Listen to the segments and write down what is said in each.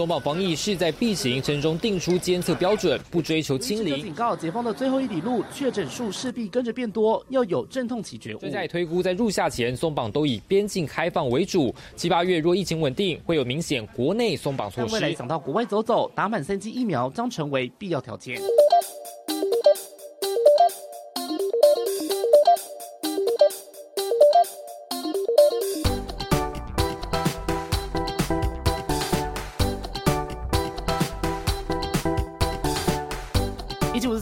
松绑防疫势在必行，城中定出监测标准，不追求清零。警告：解封的最后一里路，确诊数势必跟着变多，要有阵痛期觉悟。专家也推估，在入夏前松绑都以边境开放为主，七八月若疫情稳定，会有明显国内松绑措施。未来想到国外走走，打满三剂疫苗将成为必要条件。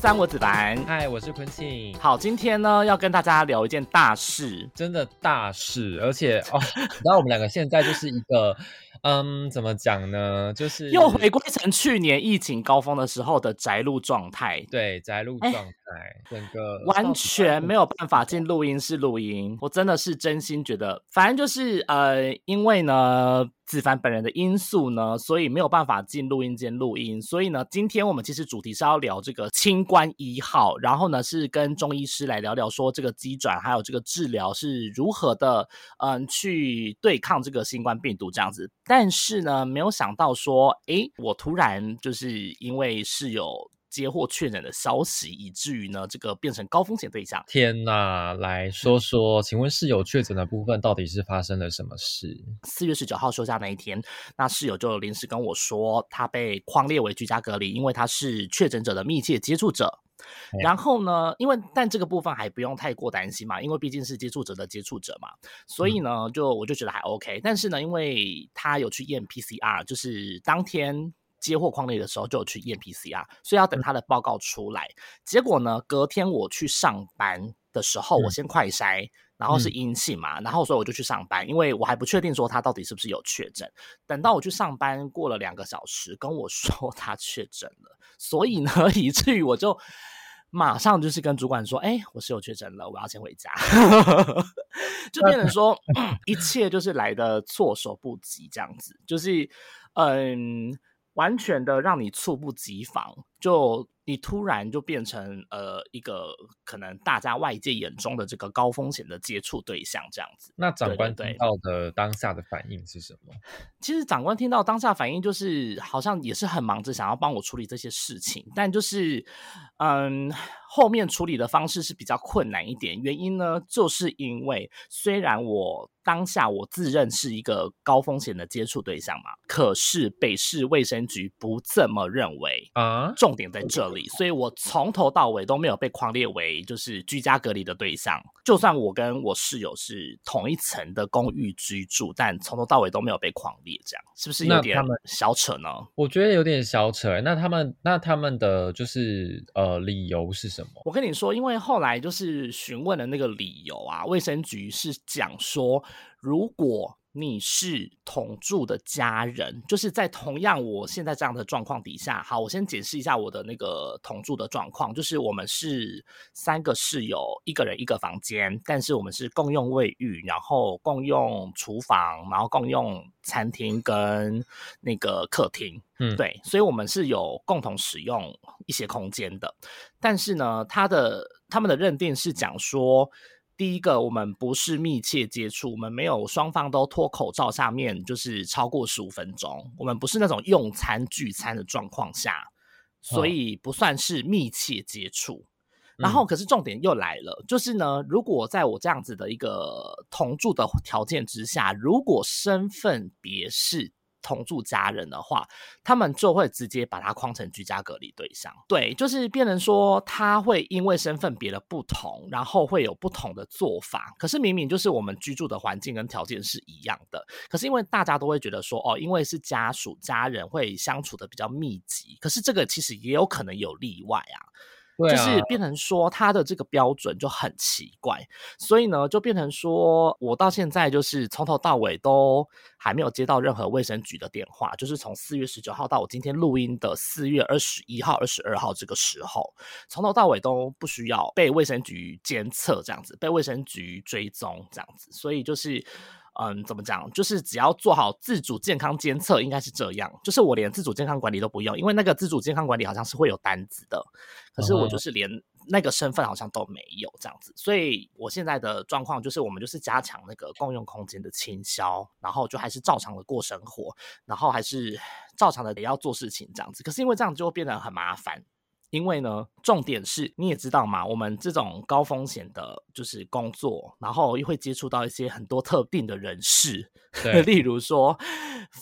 三我子凡，嗨，我是坤庆。好，今天呢要跟大家聊一件大事，真的大事，而且哦，然后我们两个现在就是一个，嗯，怎么讲呢？就是又回归成去年疫情高峰的时候的宅路状态。对，宅路状态，整个完全没有办法进录音室录音。我真的是真心觉得，反正就是呃，因为呢。子凡本人的因素呢，所以没有办法进录音间录音。所以呢，今天我们其实主题是要聊这个清关一号，然后呢是跟中医师来聊聊说这个机转还有这个治疗是如何的，嗯，去对抗这个新冠病毒这样子。但是呢，没有想到说，诶，我突然就是因为是有。接获确诊的消息，以至于呢，这个变成高风险对象。天哪，来说说，请问室友确诊的部分到底是发生了什么事？四月十九号休假那一天，那室友就临时跟我说，他被框列为居家隔离，因为他是确诊者的密切接触者。然后呢，因为但这个部分还不用太过担心嘛，因为毕竟是接触者的接触者嘛，所以呢，就我就觉得还 OK。但是呢，因为他有去验 PCR，就是当天。接货框内的时候就有去验 PCR，所以要等他的报告出来。结果呢，隔天我去上班的时候，我先快筛，然后是阴性嘛，然后所以我就去上班，因为我还不确定说他到底是不是有确诊。等到我去上班过了两个小时，跟我说他确诊了，所以呢，以至于我就马上就是跟主管说：“哎，我是有确诊了，我要先回家。”就变成 说一切就是来的措手不及，这样子，就是嗯。完全的让你猝不及防，就。你突然就变成呃一个可能大家外界眼中的这个高风险的接触对象这样子。那长官听到的当下的反应是什么？其实长官听到当下反应就是好像也是很忙着想要帮我处理这些事情，但就是嗯后面处理的方式是比较困难一点。原因呢，就是因为虽然我当下我自认是一个高风险的接触对象嘛，可是北市卫生局不这么认为啊。重点在这里。所以，我从头到尾都没有被框列为就是居家隔离的对象。就算我跟我室友是同一层的公寓居住，但从头到尾都没有被框列，这样是不是有点小扯呢？我觉得有点小扯。那他们，那他们的就是呃理由是什么？我跟你说，因为后来就是询问的那个理由啊，卫生局是讲说，如果你是同住的家人，就是在同样我现在这样的状况底下，好，我先解释一下我的那个同住的状况，就是我们是三个室友，一个人一个房间，但是我们是共用卫浴，然后共用厨房，然后共用餐厅跟那个客厅，嗯，对，所以我们是有共同使用一些空间的，但是呢，他的他们的认定是讲说。第一个，我们不是密切接触，我们没有双方都脱口罩下面就是超过十五分钟，我们不是那种用餐聚餐的状况下，所以不算是密切接触。然后，可是重点又来了，就是呢，如果在我这样子的一个同住的条件之下，如果身份别是。同住家人的话，他们就会直接把他框成居家隔离对象。对，就是变成说他会因为身份别的不同，然后会有不同的做法。可是明明就是我们居住的环境跟条件是一样的，可是因为大家都会觉得说，哦，因为是家属家人会相处的比较密集。可是这个其实也有可能有例外啊。就是变成说他的这个标准就很奇怪，所以呢，就变成说我到现在就是从头到尾都还没有接到任何卫生局的电话，就是从四月十九号到我今天录音的四月二十一号、二十二号这个时候，从头到尾都不需要被卫生局监测这样子，被卫生局追踪这样子，所以就是。嗯，怎么讲？就是只要做好自主健康监测，应该是这样。就是我连自主健康管理都不用，因为那个自主健康管理好像是会有单子的，可是我就是连那个身份好像都没有这样子，所以我现在的状况就是我们就是加强那个共用空间的清消，然后就还是照常的过生活，然后还是 照常的也要做事情这样子。可是因为这样就会变得很麻烦。因为呢，重点是你也知道嘛，我们这种高风险的，就是工作，然后又会接触到一些很多特定的人士，例如说，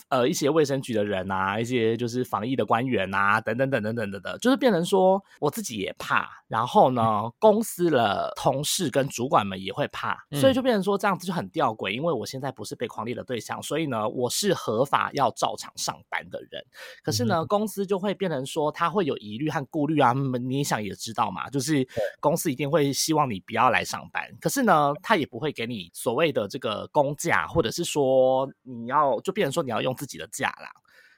呃，一些卫生局的人啊，一些就是防疫的官员啊，等等等等等等的，就是变成说，我自己也怕，然后呢，公司的同事跟主管们也会怕，所以就变成说这样子就很吊诡。因为我现在不是被狂猎的对象，所以呢，我是合法要照常上班的人，可是呢，公司就会变成说，他会有疑虑和顾虑。啊，你想也知道嘛，就是公司一定会希望你不要来上班，可是呢，他也不会给你所谓的这个工假，或者是说你要就变成说你要用自己的假啦。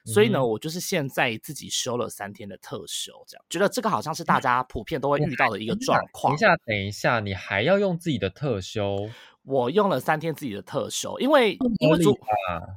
所以呢，我就是现在自己休了三天的特休，这样觉得这个好像是大家普遍都会遇到的一个状况。等一下，等一下，你还要用自己的特休？我用了三天自己的特休，因为因为主，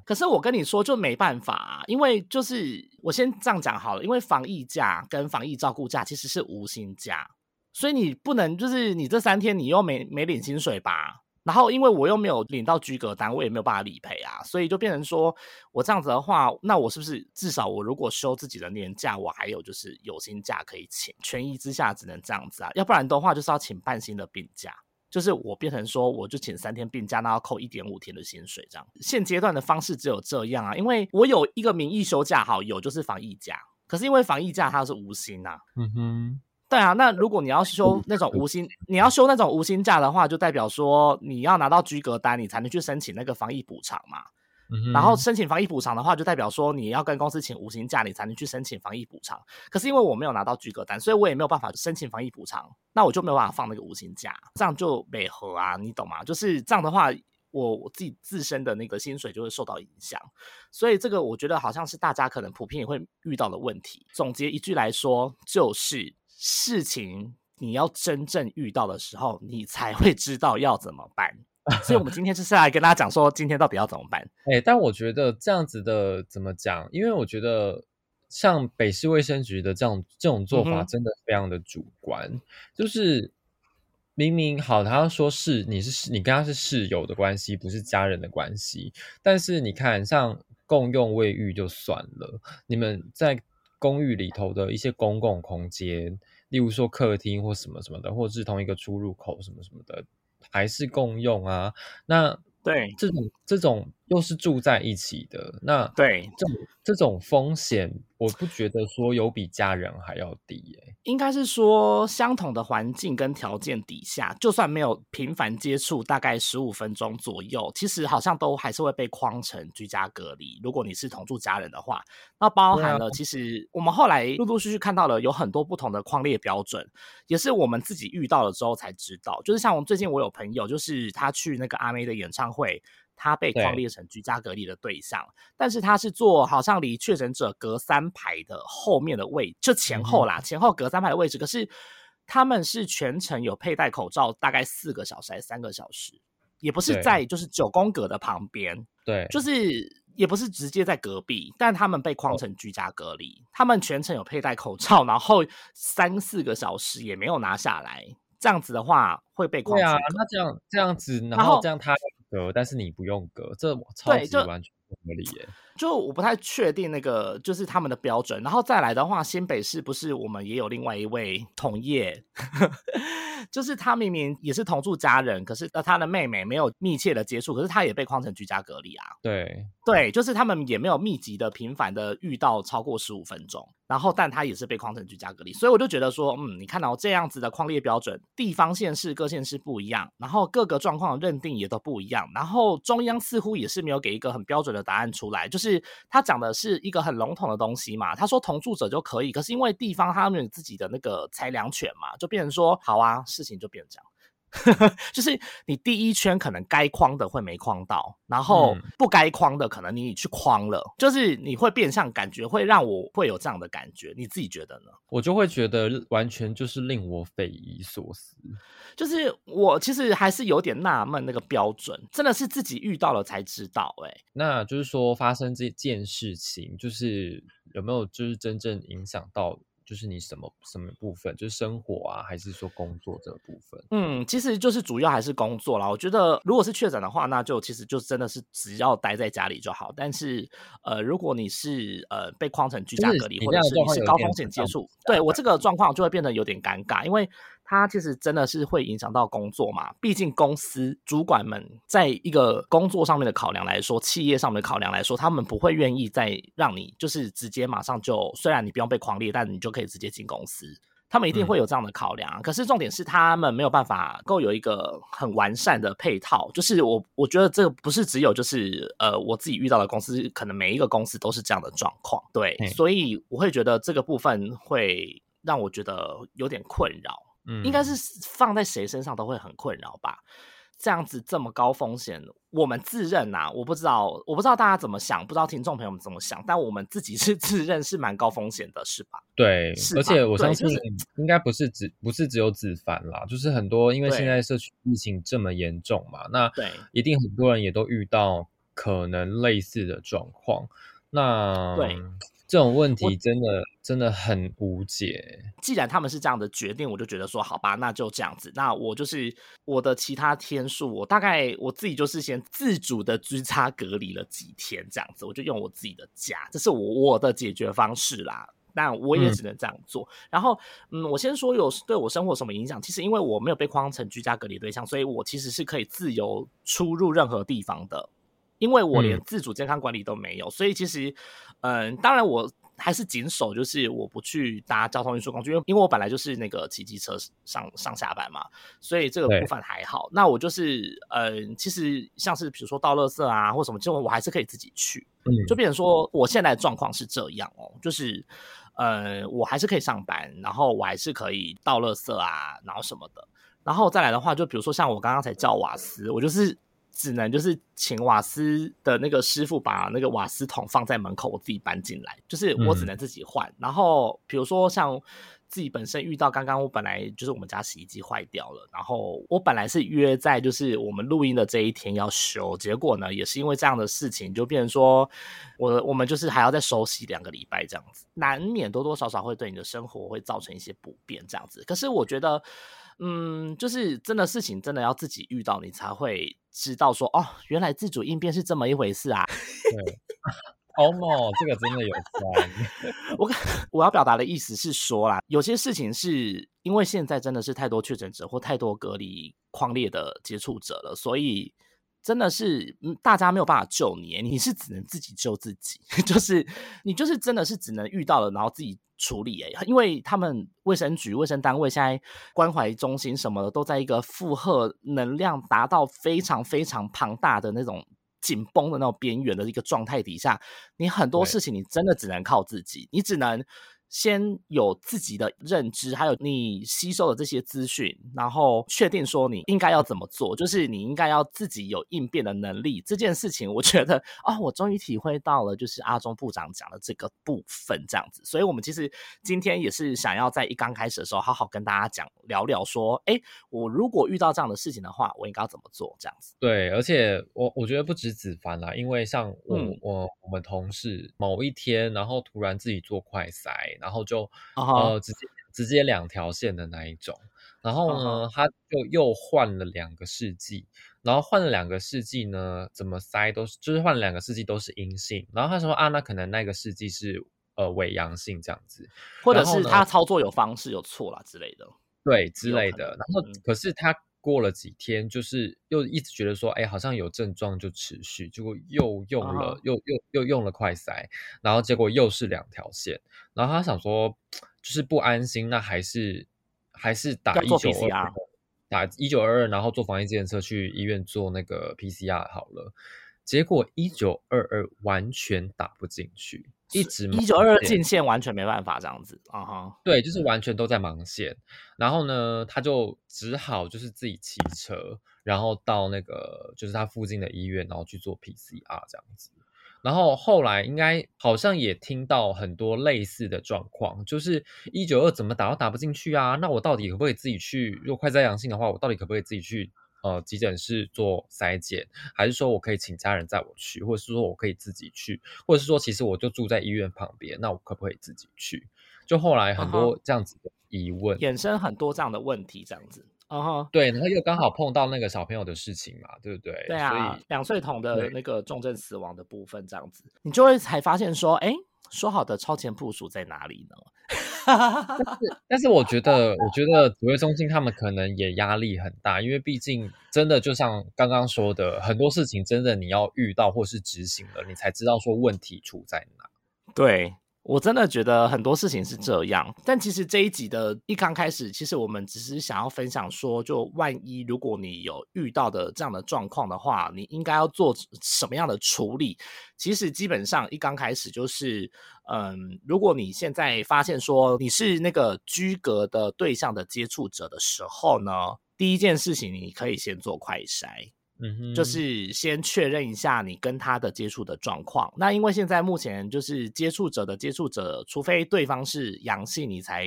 可是我跟你说就没办法，因为就是我先这样讲好了，因为防疫假跟防疫照顾假其实是无薪假，所以你不能就是你这三天你又没没领薪水吧，然后因为我又没有领到居格单，我也没有办法理赔啊，所以就变成说我这样子的话，那我是不是至少我如果休自己的年假，我还有就是有薪假可以请，权益之下只能这样子啊，要不然的话就是要请半薪的病假。就是我变成说，我就请三天病假，那要扣一点五天的薪水，这样。现阶段的方式只有这样啊，因为我有一个名义休假，好有就是防疫假，可是因为防疫假它是无薪呐。嗯哼，对啊，那如果你要休那种无薪，你要休那种无薪假的话，就代表说你要拿到居格单，你才能去申请那个防疫补偿嘛。然后申请防疫补偿的话，就代表说你要跟公司请无薪假，你才能去申请防疫补偿。可是因为我没有拿到居格单，所以我也没有办法申请防疫补偿，那我就没有办法放那个无薪假，这样就没合啊，你懂吗？就是这样的话，我我自己自身的那个薪水就会受到影响。所以这个我觉得好像是大家可能普遍也会遇到的问题。总结一句来说，就是事情你要真正遇到的时候，你才会知道要怎么办。所以，我们今天就是来跟大家讲说，今天到底要怎么办？哎，但我觉得这样子的怎么讲？因为我觉得像北市卫生局的这样这种做法，真的非常的主观。就是明明好，他说是你是你跟他是室友的关系，不是家人的关系。但是你看，像共用卫浴就算了，你们在公寓里头的一些公共空间，例如说客厅或什么什么的，或者是同一个出入口什么什么的。还是共用啊？那对这种这种又是住在一起的，那对这种这种风险。我不觉得说有比家人还要低耶，应该是说相同的环境跟条件底下，就算没有频繁接触，大概十五分钟左右，其实好像都还是会被框成居家隔离。如果你是同住家人的话，那包含了其实我们后来陆陆续续看到了有很多不同的框列标准，也是我们自己遇到了之后才知道。就是像我最近我有朋友，就是他去那个阿妹的演唱会。他被框列成居家隔离的对象，但是他是坐好像离确诊者隔三排的后面的位，就前后啦，前后隔三排的位置。可是他们是全程有佩戴口罩，大概四个小时还是三个小时，也不是在就是九宫格的旁边，对，就是也不是直接在隔壁，但他们被框成居家隔离，他们全程有佩戴口罩，然后三四个小时也没有拿下来，这样子的话会被框。对啊，那这样这样子，然后这样他。隔，但是你不用隔，这超级完全不合理耶。就我不太确定那个就是他们的标准，然后再来的话，新北市不是我们也有另外一位同业，就是他明明也是同住家人，可是呃他的妹妹没有密切的接触，可是他也被框成居家隔离啊。对对，就是他们也没有密集的频繁的遇到超过十五分钟，然后但他也是被框成居家隔离，所以我就觉得说，嗯，你看到这样子的框列标准，地方县市各县市不一样，然后各个状况认定也都不一样，然后中央似乎也是没有给一个很标准的答案出来，就是。他讲的是一个很笼统的东西嘛？他说同住者就可以，可是因为地方他们有自己的那个裁量权嘛，就变成说好啊，事情就变成这样。就是你第一圈可能该框的会没框到，然后不该框的可能你去框了，就是你会变相感觉会让我会有这样的感觉，你自己觉得呢？我就会觉得完全就是令我匪夷所思。就是我其实还是有点纳闷，那个标准真的是自己遇到了才知道。哎，那就是说发生这件事情，就是有没有就是真正影响到就是你什么什么部分，就是生活啊，还是说工作这部分？嗯，其实就是主要还是工作啦。我觉得如果是确诊的话，那就其实就真的是只要待在家里就好。但是呃，如果你是呃被框成居家隔离，或者是你是高风险接触，对我这个状况就会变得有点尴尬，因为。它其实真的是会影响到工作嘛？毕竟公司主管们在一个工作上面的考量来说，企业上面的考量来说，他们不会愿意再让你就是直接马上就，虽然你不用被狂列，但你就可以直接进公司。他们一定会有这样的考量。可是重点是他们没有办法够有一个很完善的配套。就是我我觉得这个不是只有就是呃我自己遇到的公司，可能每一个公司都是这样的状况。对，所以我会觉得这个部分会让我觉得有点困扰。应该是放在谁身上都会很困扰吧？这样子这么高风险，我们自认呐，我不知道，我不知道大家怎么想，不知道听众朋友们怎么想，但我们自己是 自认是蛮高风险的，是吧？对，而且我相信应该不是只不是只有子凡啦，就是很多，因为现在社区疫情这么严重嘛，那对，一定很多人也都遇到可能类似的状况，那对。这种问题真的真的很无解。既然他们是这样的决定，我就觉得说好吧，那就这样子。那我就是我的其他天数，我大概我自己就是先自主的居家隔离了几天，这样子，我就用我自己的家，这是我我的解决方式啦。但我也只能这样做。然后，嗯，我先说有对我生活什么影响？其实因为我没有被框成居家隔离对象，所以我其实是可以自由出入任何地方的。因为我连自主健康管理都没有，所以其实，嗯，当然我还是谨守，就是我不去搭交通运输工具，因为因为我本来就是那个骑机车上上下班嘛，所以这个部分还好。那我就是，嗯，其实像是比如说倒垃圾啊或什么，就我还是可以自己去，就变成说我现在的状况是这样哦，就是，呃，我还是可以上班，然后我还是可以倒垃圾啊，然后什么的，然后再来的话，就比如说像我刚刚才叫瓦斯，我就是。只能就是请瓦斯的那个师傅把那个瓦斯桶放在门口，我自己搬进来，就是我只能自己换。然后比如说像自己本身遇到刚刚我本来就是我们家洗衣机坏掉了，然后我本来是约在就是我们录音的这一天要修，结果呢也是因为这样的事情，就变成说我我们就是还要再收洗两个礼拜这样子，难免多多少少会对你的生活会造成一些不便这样子。可是我觉得。嗯，就是真的事情，真的要自己遇到，你才会知道说，哦，原来自主应变是这么一回事啊。对，哦莫，这个真的有关。我我要表达的意思是说啦，有些事情是因为现在真的是太多确诊者或太多隔离框列的接触者了，所以。真的是，大家没有办法救你，你是只能自己救自己，就是你就是真的是只能遇到了，然后自己处理哎，因为他们卫生局、卫生单位现在关怀中心什么的都在一个负荷能量达到非常非常庞大的那种紧绷的那种边缘的一个状态底下，你很多事情你真的只能靠自己，你只能。先有自己的认知，还有你吸收的这些资讯，然后确定说你应该要怎么做，就是你应该要自己有应变的能力。这件事情，我觉得啊，我终于体会到了，就是阿中部长讲的这个部分这样子。所以，我们其实今天也是想要在一刚开始的时候，好好跟大家讲聊聊，说，哎，我如果遇到这样的事情的话，我应该要怎么做？这样子。对，而且我我觉得不止子凡啦，因为像我我我们同事某一天，然后突然自己做快筛。然后就呃直接直接两条线的那一种，然后呢，他就又换了两个试剂，然后换了两个试剂呢，怎么塞都是就是换了两个试剂都是阴性，然后他说啊，那可能那个试剂是呃伪阳性这样子，或。者是他操作有方式有错啦之类的，对之类的，然后可是他。过了几天，就是又一直觉得说，哎，好像有症状就持续，结果又用了，又又又用了快塞，然后结果又是两条线，然后他想说，就是不安心，那还是还是打一九二，打一九二二，然后做防疫检测去医院做那个 PCR 好了，结果一九二二完全打不进去。一直一九二二进线完全没办法这样子啊哈，对，就是完全都在盲线。然后呢，他就只好就是自己骑车，然后到那个就是他附近的医院，然后去做 PCR 这样子。然后后来应该好像也听到很多类似的状况，就是一九二怎么打都打不进去啊？那我到底可不可以自己去？如果快筛阳性的话，我到底可不可以自己去呃急诊室做筛检，还是说我可以请家人载我去，或者是说我可以自己去，或者是说其实我就住在医院旁边，那我可不可以自己去？就后来很多这样子的疑问，衍生很多这样的问题，这样子。哦，对，然后又刚好碰到那个小朋友的事情嘛，对不对？对啊，两岁童的那个重症死亡的部分，这样子，你就会才发现说，哎，说好的超前部署在哪里呢？但是，但是我觉得，我觉得指挥中心他们可能也压力很大，因为毕竟真的就像刚刚说的，很多事情真的你要遇到或是执行了，你才知道说问题出在哪。对。我真的觉得很多事情是这样，但其实这一集的一刚开始，其实我们只是想要分享说，就万一如果你有遇到的这样的状况的话，你应该要做什么样的处理？其实基本上一刚开始就是，嗯，如果你现在发现说你是那个居格的对象的接触者的时候呢，第一件事情你可以先做快筛。就是先确认一下你跟他的接触的状况。那因为现在目前就是接触者的接触者，除非对方是阳性，你才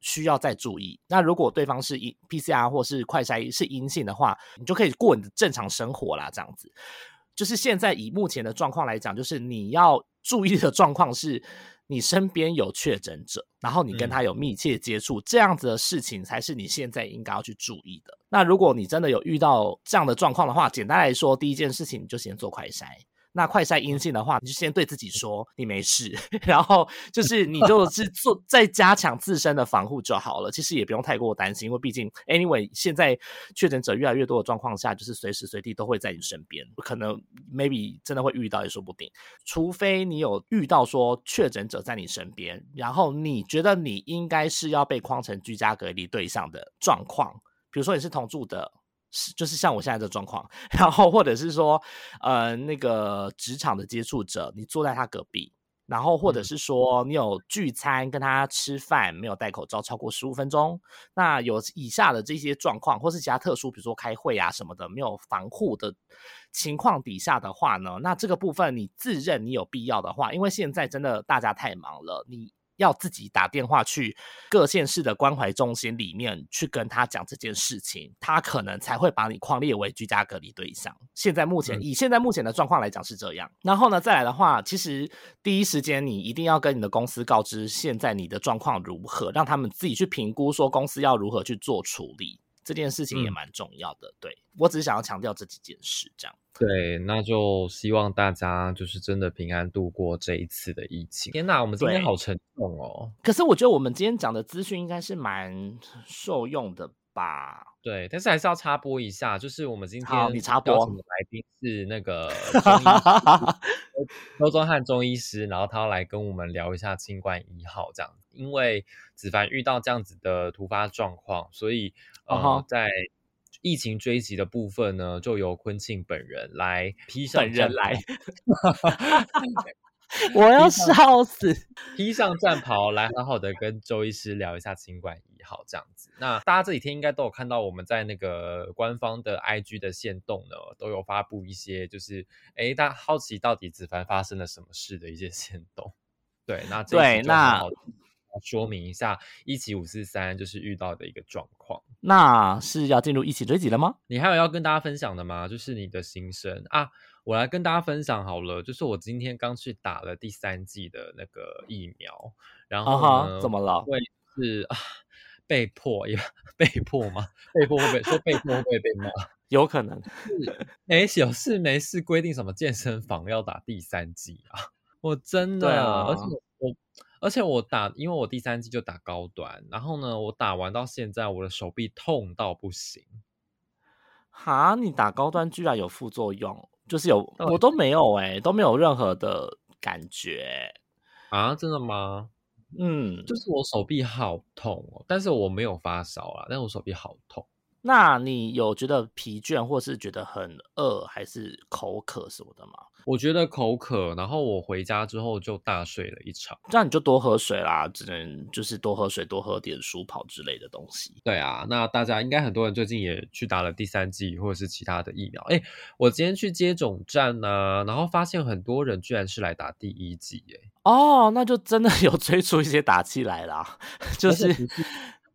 需要再注意。那如果对方是阴 PCR 或是快筛是阴性的话，你就可以过你的正常生活啦。这样子，就是现在以目前的状况来讲，就是你要注意的状况是。你身边有确诊者，然后你跟他有密切接触，这样子的事情才是你现在应该要去注意的。那如果你真的有遇到这样的状况的话，简单来说，第一件事情你就先做快筛。那快筛阴性的话，你就先对自己说你没事，然后就是你就 是做再加强自身的防护就好了。其实也不用太过担心，因为毕竟 anyway 现在确诊者越来越多的状况下，就是随时随地都会在你身边，可能 maybe 真的会遇到也说不定。除非你有遇到说确诊者在你身边，然后你觉得你应该是要被框成居家隔离对象的状况，比如说你是同住的。是，就是像我现在的状况，然后或者是说，呃，那个职场的接触者，你坐在他隔壁，然后或者是说你有聚餐跟他吃饭，没有戴口罩超过十五分钟，那有以下的这些状况，或是其他特殊，比如说开会啊什么的，没有防护的情况底下的话呢，那这个部分你自认你有必要的话，因为现在真的大家太忙了，你。要自己打电话去各县市的关怀中心里面去跟他讲这件事情，他可能才会把你框列为居家隔离对象。现在目前以现在目前的状况来讲是这样。然后呢，再来的话，其实第一时间你一定要跟你的公司告知现在你的状况如何，让他们自己去评估说公司要如何去做处理。这件事情也蛮重要的。对我只是想要强调这几件事，这样。对，那就希望大家就是真的平安度过这一次的疫情。天哪，我们今天好沉重哦。可是我觉得我们今天讲的资讯应该是蛮受用的吧？对，但是还是要插播一下，就是我们今天你插播的来宾是那个 周中汉中医师，然后他要来跟我们聊一下新冠一号这样。因为子凡遇到这样子的突发状况，所以呃，在。疫情追击的部分呢，就由昆庆本人来披上本人来，我要笑死！披上战袍来，好好的跟周医师聊一下新冠一号这样子。那大家这几天应该都有看到，我们在那个官方的 IG 的线动呢，都有发布一些，就是哎，大家好奇到底子凡发生了什么事的一些线动。对，那对那。说明一下一起五四三就是遇到的一个状况，那是要进入一起追击了吗？你还有要跟大家分享的吗？就是你的心声啊，我来跟大家分享好了。就是我今天刚去打了第三季的那个疫苗，然后呢，怎么了？会是啊，被迫也 被迫吗？被迫会不会说被迫会不会被骂？有可能是哎，有事没事规定什么健身房要打第三剂啊？我真的，而且我。而且我打，因为我第三季就打高端，然后呢，我打完到现在，我的手臂痛到不行。哈，你打高端居然有副作用，就是有，我都没有哎，都没有任何的感觉啊？真的吗？嗯，就是我手臂好痛哦，但是我没有发烧啊，但是我手臂好痛。那你有觉得疲倦，或是觉得很饿，还是口渴什么的吗？我觉得口渴，然后我回家之后就大睡了一场。这样你就多喝水啦，只能就是多喝水，多喝点舒跑之类的东西。对啊，那大家应该很多人最近也去打了第三剂或者是其他的疫苗。哎，我今天去接种站呢，然后发现很多人居然是来打第一剂。哎，哦，那就真的 有追出一些打气来啦，就是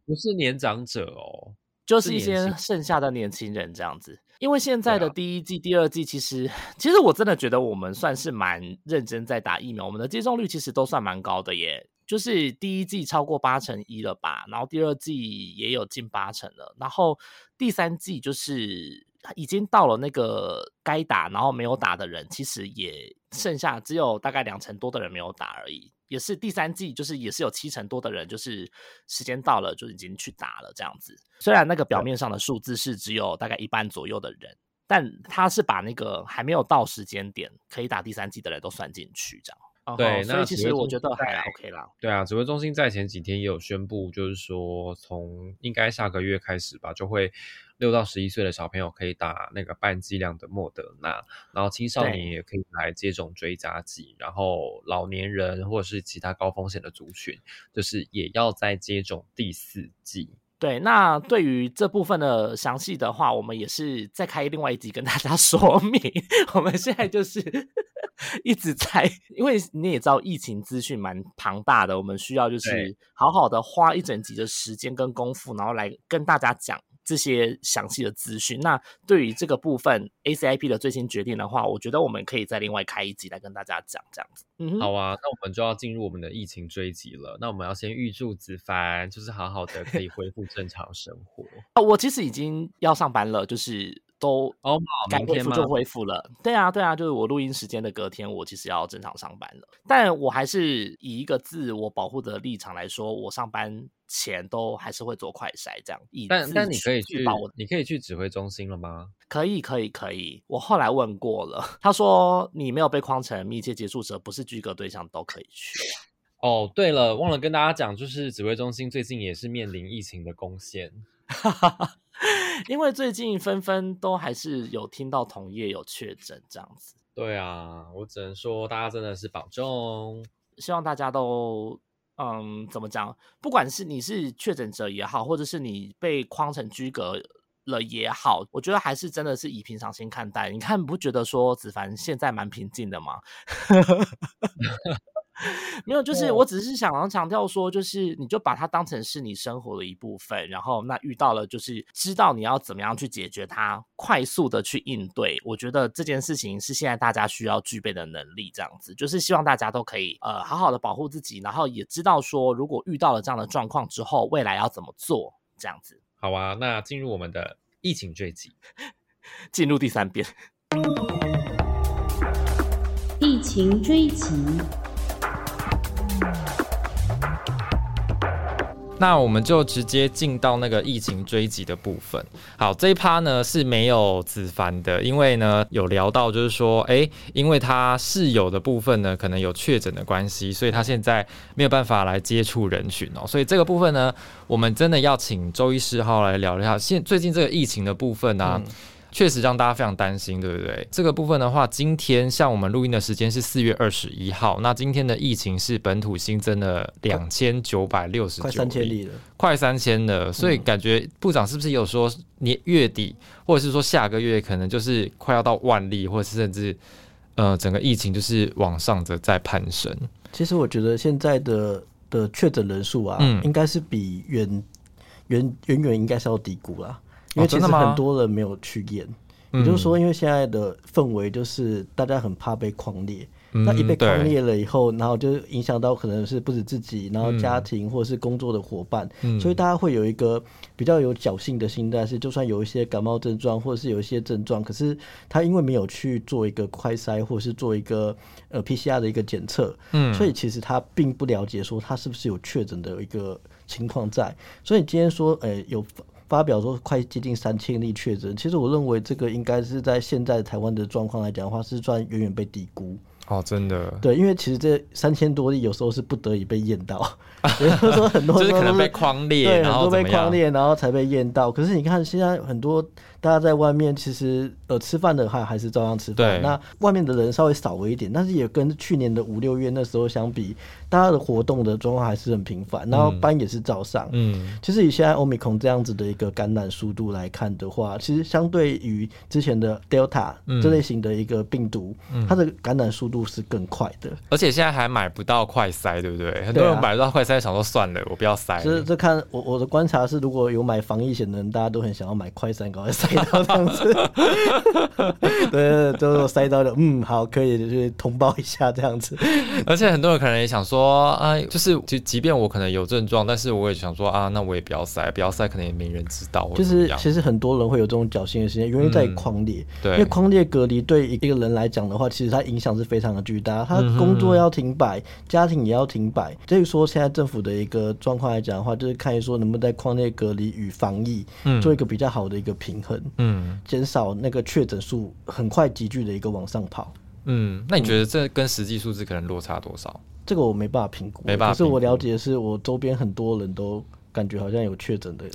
不是年长者哦。就是一些剩下的年轻人这样子。因为现在的第一季、第二季，其实其实我真的觉得我们算是蛮认真在打疫苗，我们的接种率其实都算蛮高的耶。就是第一季超过八成一了吧，然后第二季也有近八成了，然后第三季就是已经到了那个该打然后没有打的人，其实也剩下只有大概两成多的人没有打而已。也是第三季，就是也是有七成多的人，就是时间到了就已经去打了这样子。虽然那个表面上的数字是只有大概一半左右的人，但他是把那个还没有到时间点可以打第三季的人都算进去这样。对，那其实我觉得还 OK 啦。对啊，指挥中心在前几天也有宣布，就是说从应该下个月开始吧，就会。六到十一岁的小朋友可以打那个半剂量的莫德纳，然后青少年也可以来接种追加剂，然后老年人或者是其他高风险的族群，就是也要再接种第四剂。对，那对于这部分的详细的话，我们也是再开另外一集跟大家 说明。我们现在就是 一直在，因为你也知道疫情资讯蛮庞大的，我们需要就是好好的花一整集的时间跟功夫，然后来跟大家讲。这些详细的资讯，那对于这个部分 ACIP 的最新决定的话，我觉得我们可以再另外开一集来跟大家讲这样子。嗯，好啊，那我们就要进入我们的疫情追击了。那我们要先预祝子凡就是好好的可以恢复正常生活。啊，我其实已经要上班了，就是都哦，该恢复就恢复了。对啊，对啊，就是我录音时间的隔天，我其实要正常上班了。但我还是以一个自我保护的立场来说，我上班。前都还是会做快筛这样，但但你可以去，你可以去指挥中心了吗？可以可以可以，我后来问过了，他说你没有被框成密切接触者，不是居隔对象都可以去。哦，对了，忘了跟大家讲，就是指挥中心最近也是面临疫情的攻陷，因为最近纷纷都还是有听到同业有确诊这样子。对啊，我只能说大家真的是保重，希望大家都。嗯，怎么讲？不管是你是确诊者也好，或者是你被框成居隔了也好，我觉得还是真的是以平常心看待。你看，不觉得说子凡现在蛮平静的吗？没有，就是我只是想要强调说，就是你就把它当成是你生活的一部分，然后那遇到了，就是知道你要怎么样去解决它，快速的去应对。我觉得这件事情是现在大家需要具备的能力，这样子就是希望大家都可以呃好好的保护自己，然后也知道说，如果遇到了这样的状况之后，未来要怎么做，这样子。好啊，那进入我们的疫情追击，进入第三遍，疫情追击。那我们就直接进到那个疫情追击的部分。好，这一趴呢是没有子凡的，因为呢有聊到，就是说，哎，因为他室友的部分呢可能有确诊的关系，所以他现在没有办法来接触人群哦。所以这个部分呢，我们真的要请周医师号来聊一下现最近这个疫情的部分呢。确实让大家非常担心，对不对？这个部分的话，今天像我们录音的时间是四月二十一号，那今天的疫情是本土新增了两千九百六十九，快三千例了，快三千了。所以感觉部长是不是有说年月底，或者是说下个月可能就是快要到万例，或者是甚至呃整个疫情就是往上的在攀升？其实我觉得现在的的确诊人数啊，应该是比远远远远应该是要低估了。因为其实很多人没有去验，也就是说，因为现在的氛围就是大家很怕被框列，那一被狂裂了以后，然后就影响到可能是不止自己，然后家庭或者是工作的伙伴，所以大家会有一个比较有侥幸的心态，是就算有一些感冒症状或者是有一些症状，可是他因为没有去做一个快筛或者是做一个呃 PCR 的一个检测，嗯，所以其实他并不了解说他是不是有确诊的一个情况在，所以今天说，诶有。发表说快接近三千例确诊，其实我认为这个应该是在现在台湾的状况来讲的话，是算远远被低估。哦，真的。对，因为其实这三千多例有时候是不得已被验到，也就是说很多就是可能被框列，对，很多被框列，然后才被验到。可是你看现在很多。大家在外面其实呃吃饭的话还是照样吃饭，那外面的人稍微少了一点，但是也跟去年的五六月那时候相比，大家的活动的状况还是很频繁，然后班也是照上。嗯，其实以现在欧米孔这样子的一个感染速度来看的话，其实相对于之前的 Delta 这类型的一个病毒，它的感染速度。是更快的。而且现在还买不到快筛，对不对？很多人买不到快筛，想说算了，我不要筛。这这看我我的观察是，如果有买防疫险的人，大家都很想要买快筛，赶快筛到这样子。对，都塞到的，嗯，好，可以就是通报一下这样子。而且很多人可能也想说，啊，就是就即便我可能有症状，但是我也想说啊，那我也不要塞，不要塞，可能也没人知道。就是其实很多人会有这种侥幸的心理，因为在于框列。对，因为框列隔离对一个人来讲的话，其实它影响是非常的巨大。他工作要停摆，家庭也要停摆。所以说，现在政府的一个状况来讲的话，就是看说能不能在框列隔离与防疫做一个比较好的一个平衡，嗯，减少那个确诊数很快急剧的一个往上跑。嗯，那你觉得这跟实际数字可能落差多少？这个我没办法评估，没办法。可是我了解的是，我周边很多人都。感觉好像有确诊的，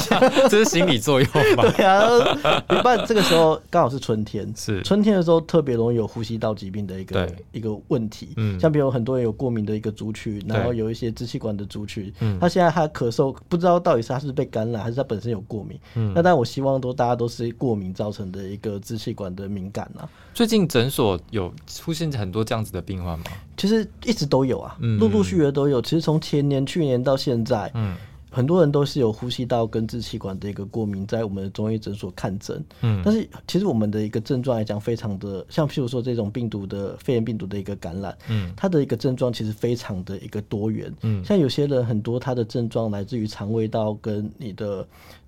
这是心理作用吧？对啊，一般这个时候刚好是春天，是春天的时候特别容易有呼吸道疾病的一个一个问题。嗯，像比如很多人有过敏的一个族群，然后有一些支气管的族群，嗯，他现在他咳嗽，不知道到底是他是被感染还是他本身有过敏。嗯，那但我希望都大家都是过敏造成的一个支气管的敏感啊。最近诊所有出现很多这样子的病患吗？其实一直都有啊，陆陆续续都有。其实从前年、去年到现在，嗯。很多人都是有呼吸道跟支气管的一个过敏，在我们的中医诊所看诊。嗯，但是其实我们的一个症状来讲，非常的像，譬如说这种病毒的肺炎病毒的一个感染，嗯，它的一个症状其实非常的一个多元。嗯，像有些人很多他的症状来自于肠胃道跟你的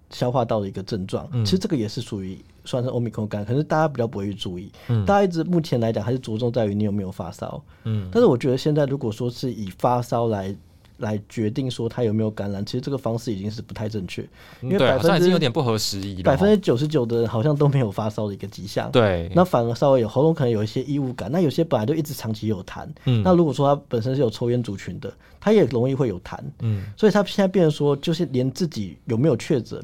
消化道的一个症状，其实这个也是属于算是欧米克感，可是大家比较不会去注意。嗯，大家一直目前来讲还是着重在于你有没有发烧。嗯，但是我觉得现在如果说是以发烧来。来决定说他有没有感染，其实这个方式已经是不太正确，因为百分之有点不合时宜。百分之九十九的人好像都没有发烧的一个迹象，对，那反而稍微有喉咙可能有一些异物感，那有些本来就一直长期有痰，嗯，那如果说他本身是有抽烟族群的，他也容易会有痰，嗯，所以他现在变成说，就是连自己有没有确诊。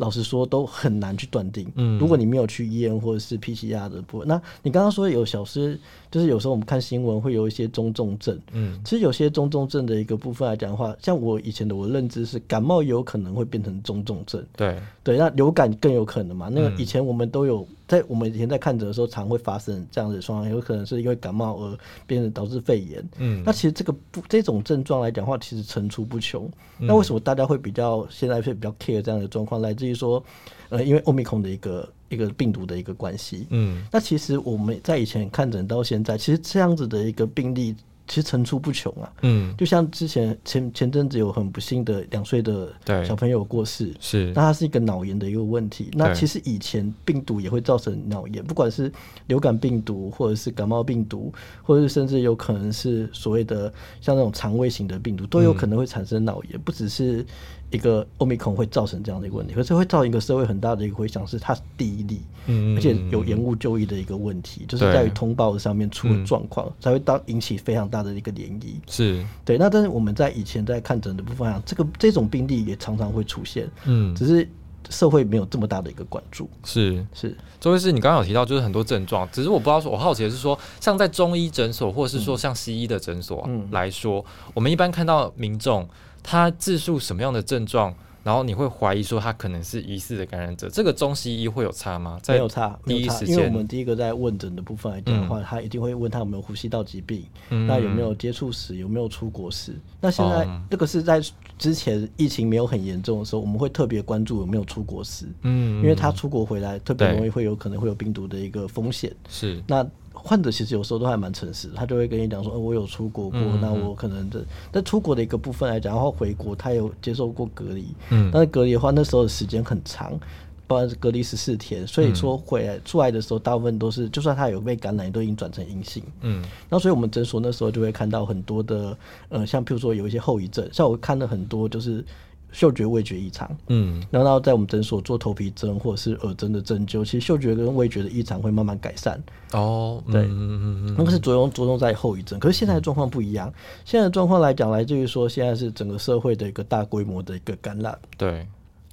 老实说，都很难去断定。嗯，如果你没有去医院或者是 PCR 的部分，那你刚刚说有小师，就是有时候我们看新闻会有一些中重症。嗯，其实有些中重症的一个部分来讲的话，像我以前的我认知是感冒有可能会变成中重症。对对，那流感更有可能嘛？那个以前我们都有。在我们以前在看诊的时候，常会发生这样的状况，有可能是因为感冒而变成导致肺炎。嗯，那其实这个不这种症状来讲话，其实层出不穷。那为什么大家会比较现在会比较 care 这样的状况，来自于说，呃，因为欧米孔的一个一个病毒的一个关系。嗯，那其实我们在以前看诊到现在，其实这样子的一个病例。其实层出不穷啊，嗯，就像之前前前阵子有很不幸的两岁的小朋友过世，是，那他是一个脑炎的一个问题。那其实以前病毒也会造成脑炎，不管是流感病毒，或者是感冒病毒，或者是甚至有可能是所谓的像那种肠胃型的病毒，都有可能会产生脑炎，不只是。一个欧米孔会造成这样的一个问题，可是会造成一个社会很大的一个回响，是它是第一例，嗯，而且有延误就医的一个问题，就是在于通报上面出了状况，才会当引起非常大的一个涟漪。是。对，那但是我们在以前在看诊的部分上，这个这种病例也常常会出现，嗯，只是社会没有这么大的一个关注。是。是，周医师，你刚刚有提到就是很多症状，只是我不知道，我好奇的是说，像在中医诊所或者是说像西医的诊所来说，我们一般看到民众。他自述什么样的症状，然后你会怀疑说他可能是疑似的感染者，这个中西医会有差吗？没有差，第一时间，因为我们第一个在问诊的部分来讲的话，他一定会问他有没有呼吸道疾病，那有没有接触史，有没有出国史。那现在这个是在之前疫情没有很严重的时候，我们会特别关注有没有出国史，嗯，因为他出国回来特别容易会有可能会有病毒的一个风险。是那。患者其实有时候都还蛮诚实，他就会跟你讲说，我有出国过，那我可能的，在出国的一个部分来讲，然后回国他有接受过隔离，嗯，但是隔离的话，那时候的时间很长，不然是隔离十四天，所以说回来出来的时候，大部分都是，就算他有被感染，都已经转成阴性，嗯，那所以我们诊所那时候就会看到很多的，呃，像譬如说有一些后遗症，像我看了很多就是。嗅觉、味觉异常，嗯，然后在我们诊所做头皮针或者是耳针的针灸，其实嗅觉跟味觉的异常会慢慢改善。哦，对，嗯嗯嗯，那个是着重着重在后遗症。可是现在的状况不一样，现在的状况来讲，来自于说现在是整个社会的一个大规模的一个感染。对，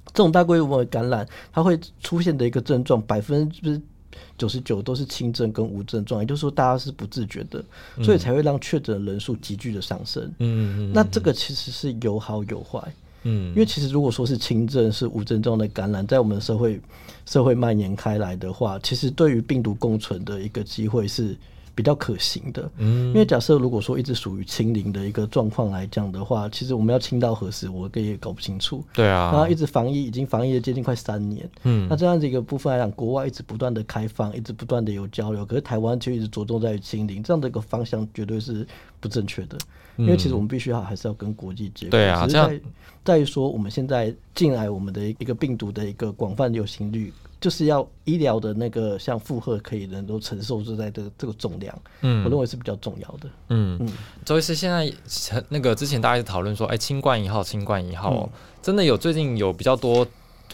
这种大规模的感染，它会出现的一个症状，百分之九十九都是轻症跟无症状，也就是说大家是不自觉的，所以才会让确诊人数急剧的上升。嗯嗯，那这个其实是有好有坏。嗯，因为其实如果说是轻症是无症状的感染，在我们社会社会蔓延开来的话，其实对于病毒共存的一个机会是比较可行的。嗯，因为假设如果说一直属于清零的一个状况来讲的话，其实我们要清到何时，我也搞不清楚。对啊，然后一直防疫，已经防疫了接近快三年。嗯，那这样子一个部分来讲，国外一直不断的开放，一直不断的有交流，可是台湾却一直着重在于清零，这样的一个方向绝对是不正确的。因为其实我们必须要还是要跟国际接轨。对啊，这样在于说我们现在进来我们的一个病毒的一个广泛流行率，就是要医疗的那个像负荷可以能够承受住在这个这个重量。嗯，我认为是比较重要的。嗯嗯，周医师现在那个之前大家讨论说，哎，新冠一号，新冠一号，真的有最近有比较多。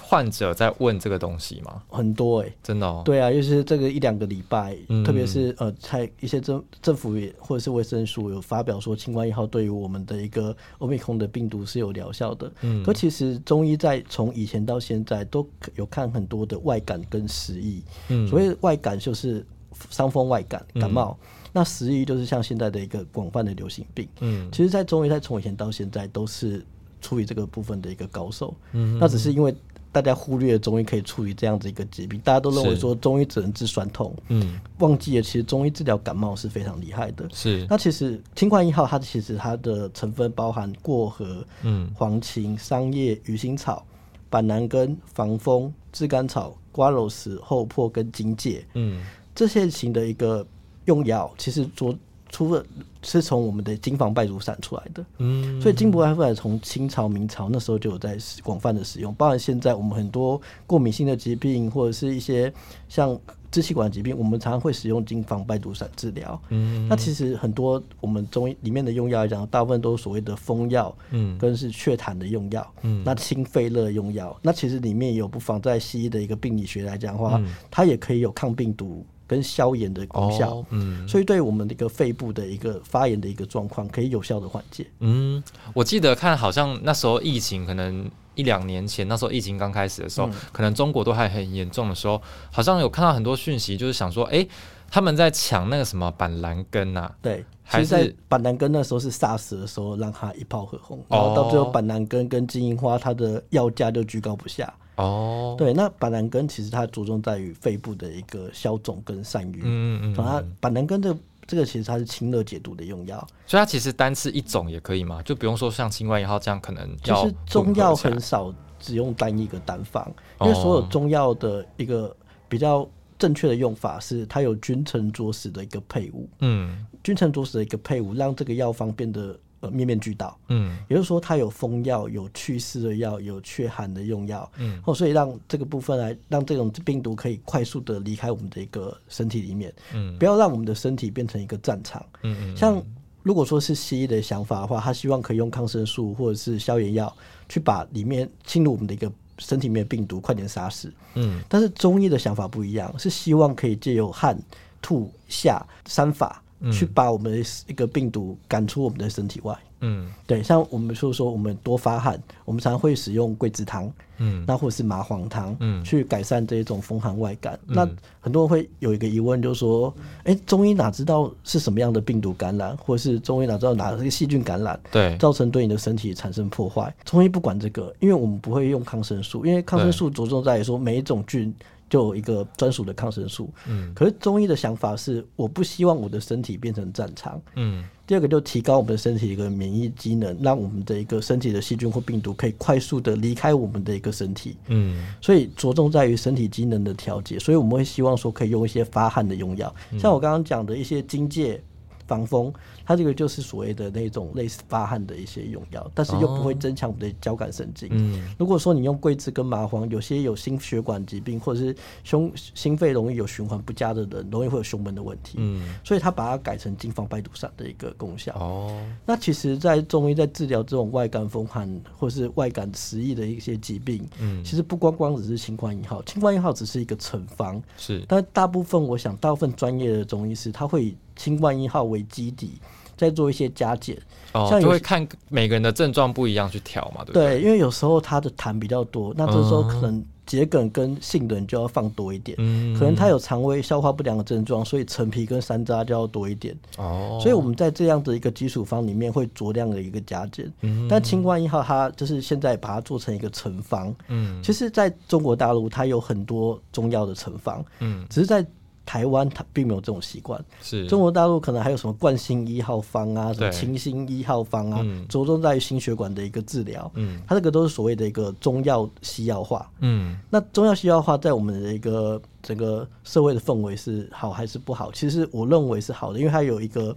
患者在问这个东西吗？很多哎，真的哦。对啊，就是这个一两个礼拜，特别是呃，在一些政政府也或者是卫生署有发表说，新冠一号对于我们的一个欧米空的病毒是有疗效的。嗯，可其实中医在从以前到现在都有看很多的外感跟食疫。嗯，所谓外感就是伤风外感感冒，那食疫就是像现在的一个广泛的流行病。嗯，其实，在中医在从以前到现在都是处理这个部分的一个高手。嗯，那只是因为。大家忽略中医可以处理这样子一个疾病，大家都认为说中医只能治酸痛，嗯，忘记了其实中医治疗感冒是非常厉害的。是，那其实清冠一号它其实它的成分包含过河、嗯，黄芩、桑叶、鱼腥草、板蓝根、防风、炙甘草、瓜蒌石、厚朴跟荆芥，嗯，这些型的一个用药，其实做。除了是从我们的金防败毒散出来的，嗯，所以金箔艾夫从清朝、明朝那时候就有在广泛的使用，包含现在我们很多过敏性的疾病或者是一些像支气管疾病，我们常常会使用金防败毒散治疗。嗯，那其实很多我们中医里面的用药来讲，大部分都是所谓的风药，嗯，跟是祛痰的用药，嗯，那清肺热用药，那其实里面有不妨在西医的一个病理学来讲的话，它也可以有抗病毒。跟消炎的功效，嗯，所以对我们的一个肺部的一个发炎的一个状况，可以有效的缓解。嗯，我记得看好像那时候疫情可能一两年前，那时候疫情刚开始的时候，可能中国都还很严重的时候，好像有看到很多讯息，就是想说，哎，他们在抢那个什么板蓝根呐？对，还是板蓝根那时候是 SARS 的时候，让它一炮而红，然后到最后板蓝根跟金银花它的药价就居高不下。哦，对，那板蓝根其实它着重在于肺部的一个消肿跟散瘀。嗯嗯，它板蓝根的这个其实它是清热解毒的用药，所以它其实单吃一种也可以嘛，就不用说像清冠一号这样可能。其实中药很少只用单一个单方，因为所有中药的一个比较正确的用法是它有君臣佐使的一个配伍。嗯，君臣佐使的一个配伍，让这个药方变得。面面俱到，嗯，也就是说，它有风药、有祛湿的药、有祛寒的用药，嗯，哦，所以让这个部分来让这种病毒可以快速的离开我们的一个身体里面，嗯，不要让我们的身体变成一个战场，嗯嗯，像如果说是西医的想法的话，他希望可以用抗生素或者是消炎药去把里面侵入我们的一个身体里面的病毒快点杀死，嗯，但是中医的想法不一样，是希望可以借由汗、吐、下三法。去把我们的一个病毒赶出我们的身体外。嗯，对，像我们就是说，我们多发汗，我们常常会使用桂枝汤，嗯，那或者是麻黄汤，嗯，去改善这一种风寒外感。那很多人会有一个疑问，就是说，哎，中医哪知道是什么样的病毒感染，或者是中医哪知道哪个细菌感染，对，造成对你的身体产生破坏？中医不管这个，因为我们不会用抗生素，因为抗生素着重在于说每一种菌。就有一个专属的抗生素，嗯，可是中医的想法是，我不希望我的身体变成战场，嗯。第二个就提高我们的身体一个免疫机能，让我们的一个身体的细菌或病毒可以快速的离开我们的一个身体，嗯。所以着重在于身体机能的调节，所以我们会希望说可以用一些发汗的用药，像我刚刚讲的一些荆芥。防风，它这个就是所谓的那种类似发汗的一些用药，但是又不会增强我们的交感神经。嗯，如果说你用桂枝跟麻黄，有些有心血管疾病或者是胸心肺容易有循环不佳的人，容易会有胸闷的问题。嗯，所以它把它改成金方败毒散的一个功效。哦，那其实，在中医在治疗这种外感风寒或是外感食疫的一些疾病，嗯，其实不光光只是清冠一号，清冠一号只是一个成方，是，但大部分我想，大部分专业的中医师他会以。清冠一号为基底，再做一些加减，哦，就会看每个人的症状不一样去调嘛，对不对？对，因为有时候他的痰比较多，那这时候可能桔梗跟杏仁就要放多一点，嗯，可能他有肠胃消化不良的症状，所以陈皮跟山楂就要多一点，哦，所以我们在这样的一个基础方里面会酌量的一个加减，嗯，但清冠一号它就是现在把它做成一个成方，嗯，其实在中国大陆它有很多中药的成方，嗯，只是在。台湾它并没有这种习惯，是。中国大陆可能还有什么冠心一号方啊，什么清心一号方啊，着重在于心血管的一个治疗，嗯，它这个都是所谓的一个中药西药化，嗯，那中药西药化在我们的一个整个社会的氛围是好还是不好？其实我认为是好的，因为它有一个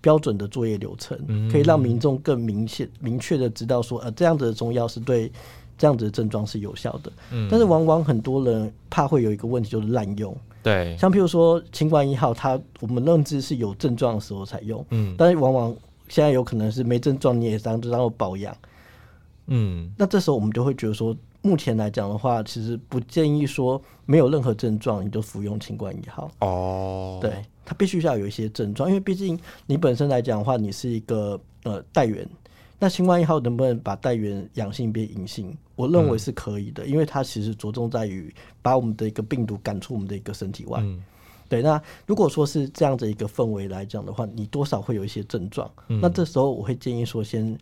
标准的作业流程，可以让民众更明显明确的知道说，呃，这样子的中药是对这样子的症状是有效的，嗯，但是往往很多人怕会有一个问题就是滥用。对，像譬如说清冠一号，它我们认知是有症状的时候才用，嗯，但是往往现在有可能是没症状你也当当做保养，嗯，那这时候我们就会觉得说，目前来讲的话，其实不建议说没有任何症状你就服用清冠一号。哦，对，它必须要有一些症状，因为毕竟你本身来讲的话，你是一个呃带源。那新冠一号能不能把带源阳性变阴性？我认为是可以的，因为它其实着重在于把我们的一个病毒赶出我们的一个身体外。对，那如果说是这样的一个氛围来讲的话，你多少会有一些症状。那这时候我会建议说，先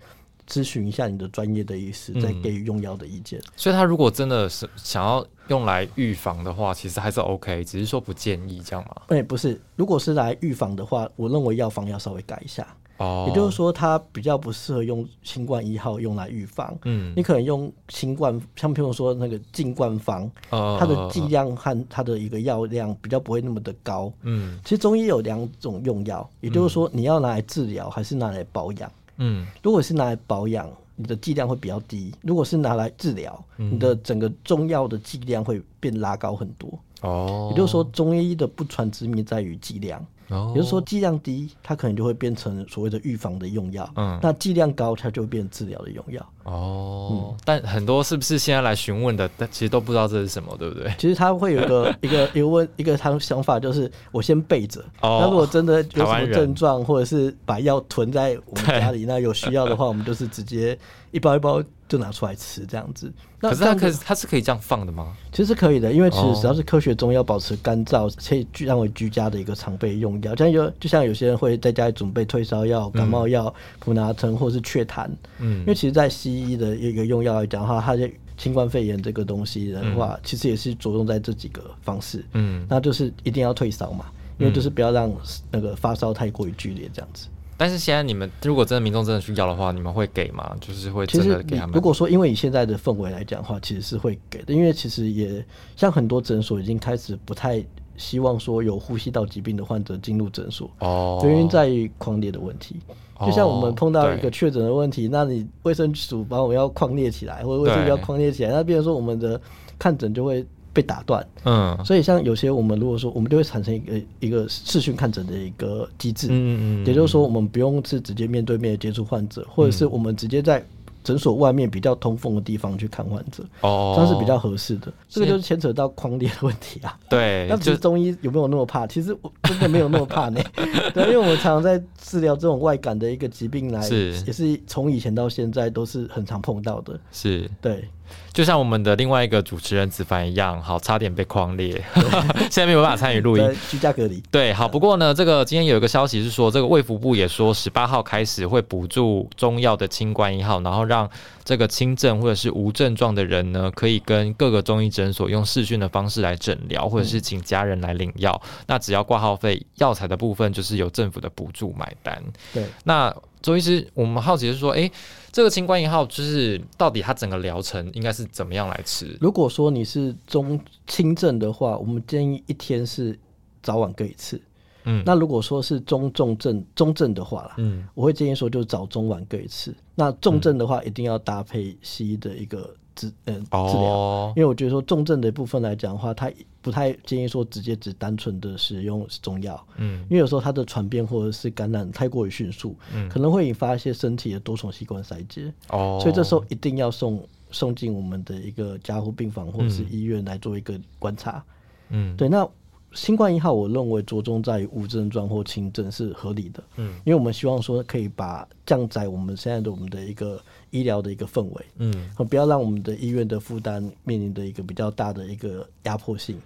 咨询一下你的专业的医师，再给予用药的意见。所以，他如果真的是想要用来预防的话，其实还是 OK，只是说不建议这样嘛？哎，不是，如果是来预防的话，我认为药方要稍微改一下。也就是说，它比较不适合用新冠一号用来预防。嗯，你可能用新冠，像譬如说那个进冠方，它的剂量和它的一个药量比较不会那么的高。嗯，其实中医有两种用药，也就是说你要拿来治疗还是拿来保养。嗯，如果是拿来保养，你的剂量会比较低；如果是拿来治疗，你的整个中药的剂量会变拉高很多。哦，也就是说，中医的不传之秘在于剂量。也就是说，剂量低，它可能就会变成所谓的预防的用药。嗯，那剂量高，它就会变成治疗的用药。哦，嗯，但很多是不是现在来询问的，但其实都不知道这是什么，对不对？其实他会有一个 一个一个问一个他想法，就是我先备着。哦，那如果真的有什么症状，或者是把药囤在我们家里，那有需要的话，我们就是直接一包一包。就拿出来吃这样子，可是他可它是可以这样放的吗？其实是可以的，因为其实只要是科学中药，保持干燥，可以居当为居家的一个常备用药。像有就像有些人会在家里准备退烧药、感冒药、普拿疼或是雀痰。嗯，因为其实，在西医的一个用药来讲的话，它的新冠肺炎这个东西的话，其实也是着重在这几个方式。嗯，那就是一定要退烧嘛，因为就是不要让那个发烧太过于剧烈这样子。但是现在你们如果真的民众真的需要的话，你们会给吗？就是会真的给他们。如果说因为以现在的氛围来讲的话，其实是会给的。因为其实也像很多诊所已经开始不太希望说有呼吸道疾病的患者进入诊所，哦，原因在于狂烈的问题。就像我们碰到一个确诊的问题，那你卫生署把我们要框列起来，或者卫生局要框列起来，那变成说我们的看诊就会。被打断，嗯，所以像有些我们如果说我们就会产生一个一个视讯看诊的一个机制，嗯嗯，也就是说我们不用是直接面对面接触患者，或者是我们直接在。诊所外面比较通风的地方去看患者，哦，这样是比较合适的。这个就是牵扯到框列的问题啊。对，那其实中医有没有那么怕？其实我真的没有那么怕呢。对，因为我们常常在治疗这种外感的一个疾病来，是也是从以前到现在都是很常碰到的。是，对，就像我们的另外一个主持人子凡一样，好，差点被框裂，现在没有办法参与录音，居家隔离。对，好，不过呢，这个今天有一个消息是说，这个卫福部也说，十八号开始会补助中药的清冠一号，然后让。让这个轻症或者是无症状的人呢，可以跟各个中医诊所用视讯的方式来诊疗，或者是请家人来领药。那只要挂号费，药材的部分就是由政府的补助买单。对，那周医师，我们好奇是说，哎，这个清冠一号就是到底它整个疗程应该是怎么样来吃？如果说你是中轻症的话，我们建议一天是早晚各一次。嗯，那如果说是中重症中症的话啦，嗯，我会建议说就是早中晚各一次。那重症的话，一定要搭配西医的一个治嗯治疗，因为我觉得说重症的部分来讲的话，它不太建议说直接只单纯的使用中药，嗯，因为有时候它的传变或者是感染太过于迅速，嗯，可能会引发一些身体的多重器官衰竭，哦，所以这时候一定要送送进我们的一个加护病房或者是医院来做一个观察，嗯，对，那。新冠一号，我认为着重在于无症状或轻症是合理的，嗯，因为我们希望说可以把降载我们现在的我们的一个医疗的一个氛围，嗯，不要让我们的医院的负担面临的一个比较大的一个压迫性。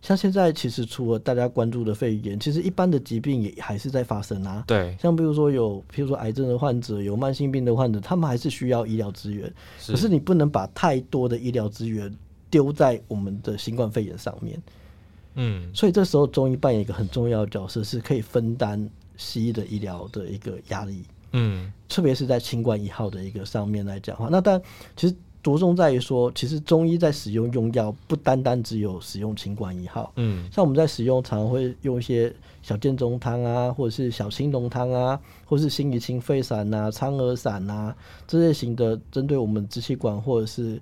像现在其实除了大家关注的肺炎，其实一般的疾病也还是在发生啊。对，像比如说有，譬如说癌症的患者，有慢性病的患者，他们还是需要医疗资源，可是你不能把太多的医疗资源丢在我们的新冠肺炎上面。嗯，所以这时候中医扮演一个很重要的角色，是可以分担西医的医疗的一个压力。嗯，特别是在清冠一号的一个上面来讲话，那但其实着重在于说，其实中医在使用用药不单单只有使用清冠一号，嗯，像我们在使用常常会用一些小建中汤啊，或者是小青龙汤啊，或是辛夷清肺散呐、苍耳散呐这类型的，针对我们支气管或者是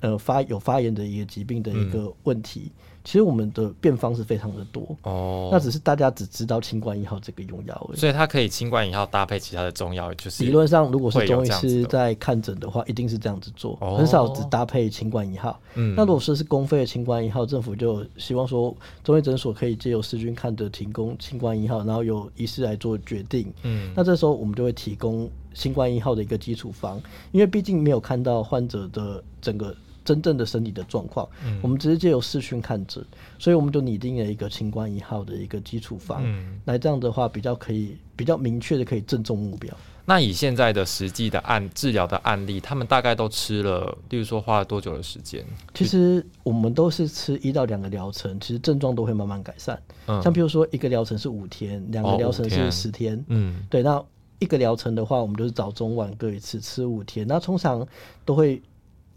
呃发有发炎的一个疾病的一个问题。其实我们的变方是非常的多哦，那只是大家只知道清冠一号这个用药而已，所以它可以清冠一号搭配其他的中药，就是理论上如果是中医师在看诊的话，一定是这样子做，很少只搭配清冠一号。嗯，那如果说是公费的清冠一号，政府就希望说中医诊所可以借由师军看的提供清冠一号，然后由医师来做决定。嗯，那这时候我们就会提供新冠一号的一个基础方，因为毕竟没有看到患者的整个。真正的身体的状况，嗯我们直接借由视讯看诊，所以我们就拟定了一个清冠一号的一个基础方，嗯来这样的话比较可以比较明确的可以正中目标。那以现在的实际的案治疗的案例，他们大概都吃了，例如说花了多久的时间？其实我们都是吃一到两个疗程，其实症状都会慢慢改善。嗯，像譬如说一个疗程是五天，两个疗程是十天。嗯，对，那一个疗程的话，我们就是早中晚各一次吃五天，那通常都会。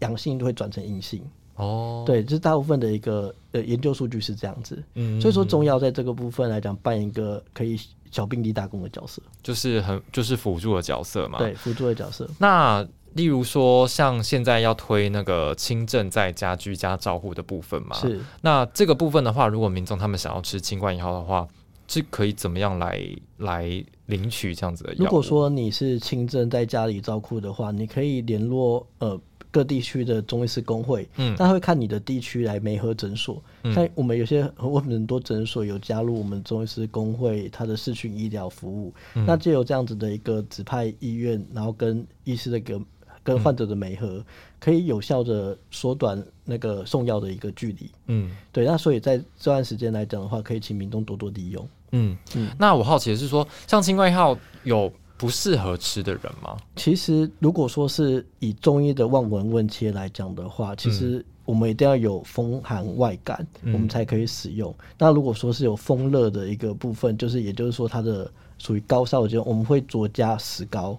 阳性都会转成阴性。哦，对，这是大部分的一个呃研究数据是这样子，嗯，所以说中药在这个部分来讲扮演一个可以小病例大功的角色，就是很就是辅助的角色嘛，对，辅助的角色。那例如说像现在要推那个轻症在家居家照护的部分嘛，是，那这个部分的话，如果民众他们想要吃清冠一号的话，是可以怎么样来来领取这样子的药？如果说你是轻症在家里照顾的话，你可以联络呃。各地区的中医师工会，嗯，他会看你的地区来媒合诊所。像我们有些我们很多诊所有加入我们中医师工会，它的视讯医疗服务。那就有这样子的一个指派医院，然后跟医师的个跟患者的媒合，可以有效的缩短那个送药的一个距离。嗯，对。那所以在这段时间来讲的话，可以请民众多多利用。嗯嗯。那我好奇的是说，像清冠一号有。不适合吃的人吗？其实，如果说是以中医的望闻问切来讲的话，其实我们一定要有风寒外感，我们才可以使用。那如果说是有风热的一个部分，就是也就是说它的属于高烧的，我们会酌加石膏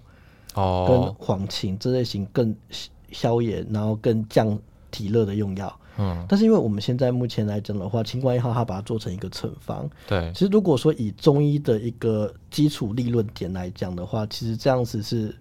哦，跟黄芩这类型更消炎，然后更降体热的用药。嗯，但是因为我们现在目前来讲的话，清冠一号它把它做成一个成方，对，其实如果说以中医的一个基础立论点来讲的话，其实这样子是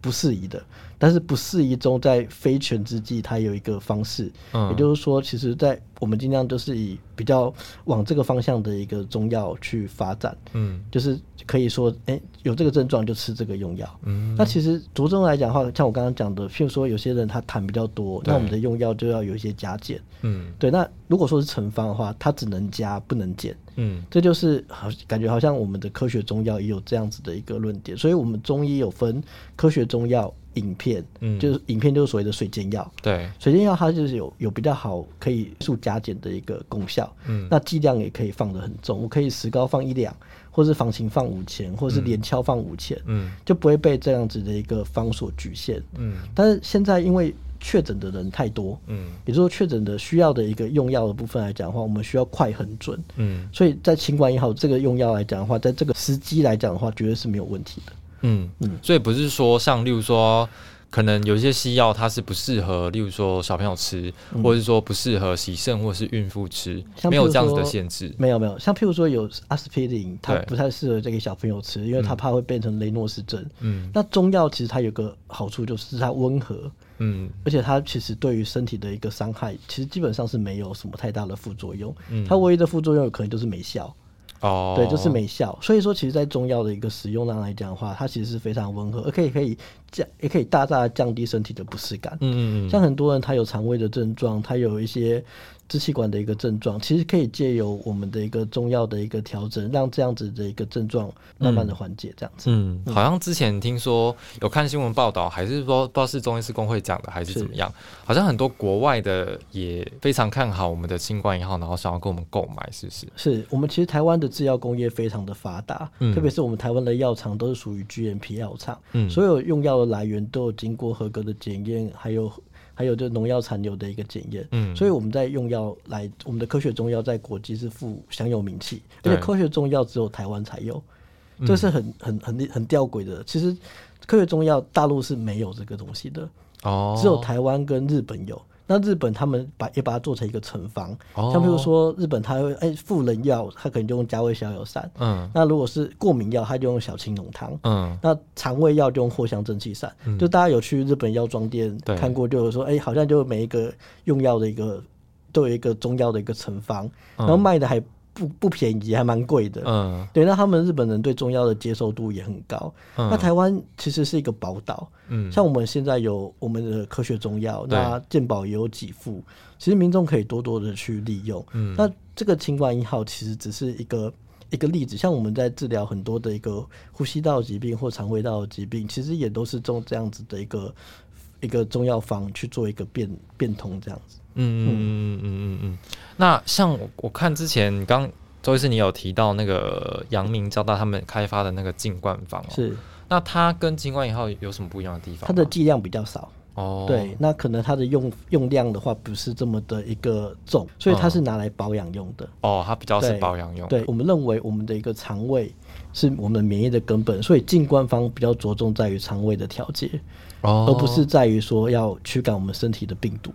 不适宜的。但是不适宜中，在非全之际，它有一个方式，嗯，也就是说，其实，在我们尽量都是以比较往这个方向的一个中药去发展，嗯，就是可以说，哎，有这个症状就吃这个用药，嗯，那其实着重来讲的话，像我刚刚讲的，譬如说有些人他痰比较多，那我们的用药就要有一些加减，嗯，对，那如果说是成方的话，它只能加不能减，嗯，这就是好感觉好像我们的科学中药也有这样子的一个论点，所以我们中医有分科学中药。影片，嗯，就是影片就是所谓的水煎药，对，水煎药它就是有有比较好可以速加减的一个功效，嗯，那剂量也可以放的很重，我可以石膏放一两，或是房型放五千，或者是连敲放五千，嗯，就不会被这样子的一个方所局限，嗯，但是现在因为确诊的人太多，嗯，也就是说确诊的需要的一个用药的部分来讲的话，我们需要快很准，嗯，所以在新冠一号这个用药来讲的话，在这个时机来讲的话，绝对是没有问题的。嗯。嗯，所以不是说像例如说，可能有一些西药它是不适合，例如说小朋友吃，或者是说不适合洗肾或是孕妇吃，没有这样子的限制。没有没有，像譬如说有阿司匹林，它不太适合这个小朋友吃，因为它怕会变成雷诺氏症。嗯，那中药其实它有个好处就是它温和，嗯，而且它其实对于身体的一个伤害，其实基本上是没有什么太大的副作用。嗯，它唯一的副作用可能就是没效。哦，对，就是没效。所以说，其实，在中药的一个使用上来讲的话，它其实是非常温和，而可以可以降，也可以大大降低身体的不适感。嗯嗯像很多人他有肠胃的症状，他有一些。支气管的一个症状，其实可以借由我们的一个中药的一个调整，让这样子的一个症状慢慢的缓解。这样子，嗯，好像之前听说有看新闻报道，还是说不知道是中医师工会讲的，还是怎么样？好像很多国外的也非常看好我们的新冠一号，然后想要跟我们购买，是不是？是我们其实台湾的制药工业非常的发达，嗯特别是我们台湾的药厂都是属于 GMP 药厂，嗯，所有用药的来源都有经过合格的检验，还有。还有就农药残留的一个检验。嗯，所以我们在用药来，我们的科学中药在国际是富享有名气，而且科学中药只有台湾才有，这是很很很很吊诡的。其实科学中药大陆是没有这个东西的，哦，只有台湾跟日本有。那日本他们把也把它做成一个成方，像比如说日本，它会哎富人药，它可能就用加味逍遥散。嗯，那如果是过敏药，它就用小青龙汤。嗯，那肠胃药就用藿香正气散。就大家有去日本药妆店看过，就有说哎，好像就每一个用药的一个都有一个中药的一个成方，然后卖的还。不不便宜，还蛮贵的。嗯，对，那他们日本人对中药的接受度也很高。那台湾其实是一个宝岛。嗯，像我们现在有我们的科学中药，那健保也有几副，其实民众可以多多的去利用。嗯，那这个清冠一号其实只是一个一个例子，像我们在治疗很多的一个呼吸道疾病或肠胃道疾病，其实也都是中这样子的一个一个中药方去做一个变变通这样子。嗯嗯嗯嗯嗯嗯，那像我我看之前刚周医师你有提到那个阳明交大他们开发的那个净冠方，是那它跟金冠一号有什么不一样的地方？它的剂量比较少哦，对，那可能它的用用量的话不是这么的一个重，所以它是拿来保养用的哦，它比较是保养用。对我们认为我们的一个肠胃是我们免疫的根本，所以净冠方比较着重在于肠胃的调节，哦，而不是在于说要驱赶我们身体的病毒。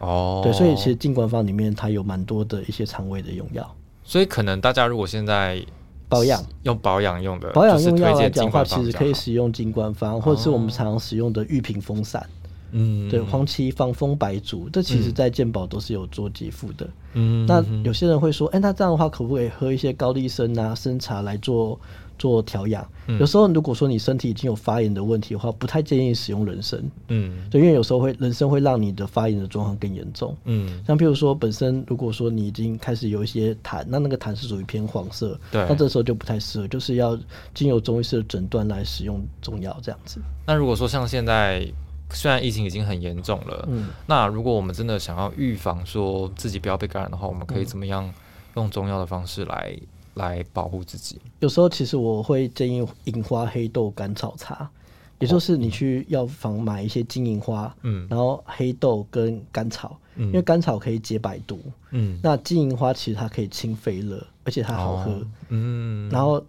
哦，对，所以其实进官方里面它有蛮多的一些肠胃的用药，所以可能大家如果现在保养。用保养用的保养用药来讲的话，其实可以使用金官方，或者是我们常常使用的玉屏风散，嗯，对，黄芪防风白术，这其实在健保都是有做给付的。嗯，那有些人会说，哎，那这样的话可不可以喝一些高丽参啊、参茶来做？做调养，有时候如果说你身体已经有发炎的问题的话，不太建议使用人参。嗯，对，因为有时候会人参会让你的发炎的状况更严重。嗯，像譬如说本身如果说你已经开始有一些痰，那那个痰是属于偏黄色，对，那这时候就不太适合，就是要经由中医师的诊断来使用中药这样子。那如果说像现在虽然疫情已经很严重了，嗯，那如果我们真的想要预防说自己不要被感染的话，我们可以怎么样用中药的方式来？来保护自己。有时候其实我会建议银花黑豆甘草茶，也就是你去药房买一些金银花，嗯，然后黑豆跟甘草，因为甘草可以解百毒，嗯，那金银花其实它可以清肺热，而且它好喝，嗯，然后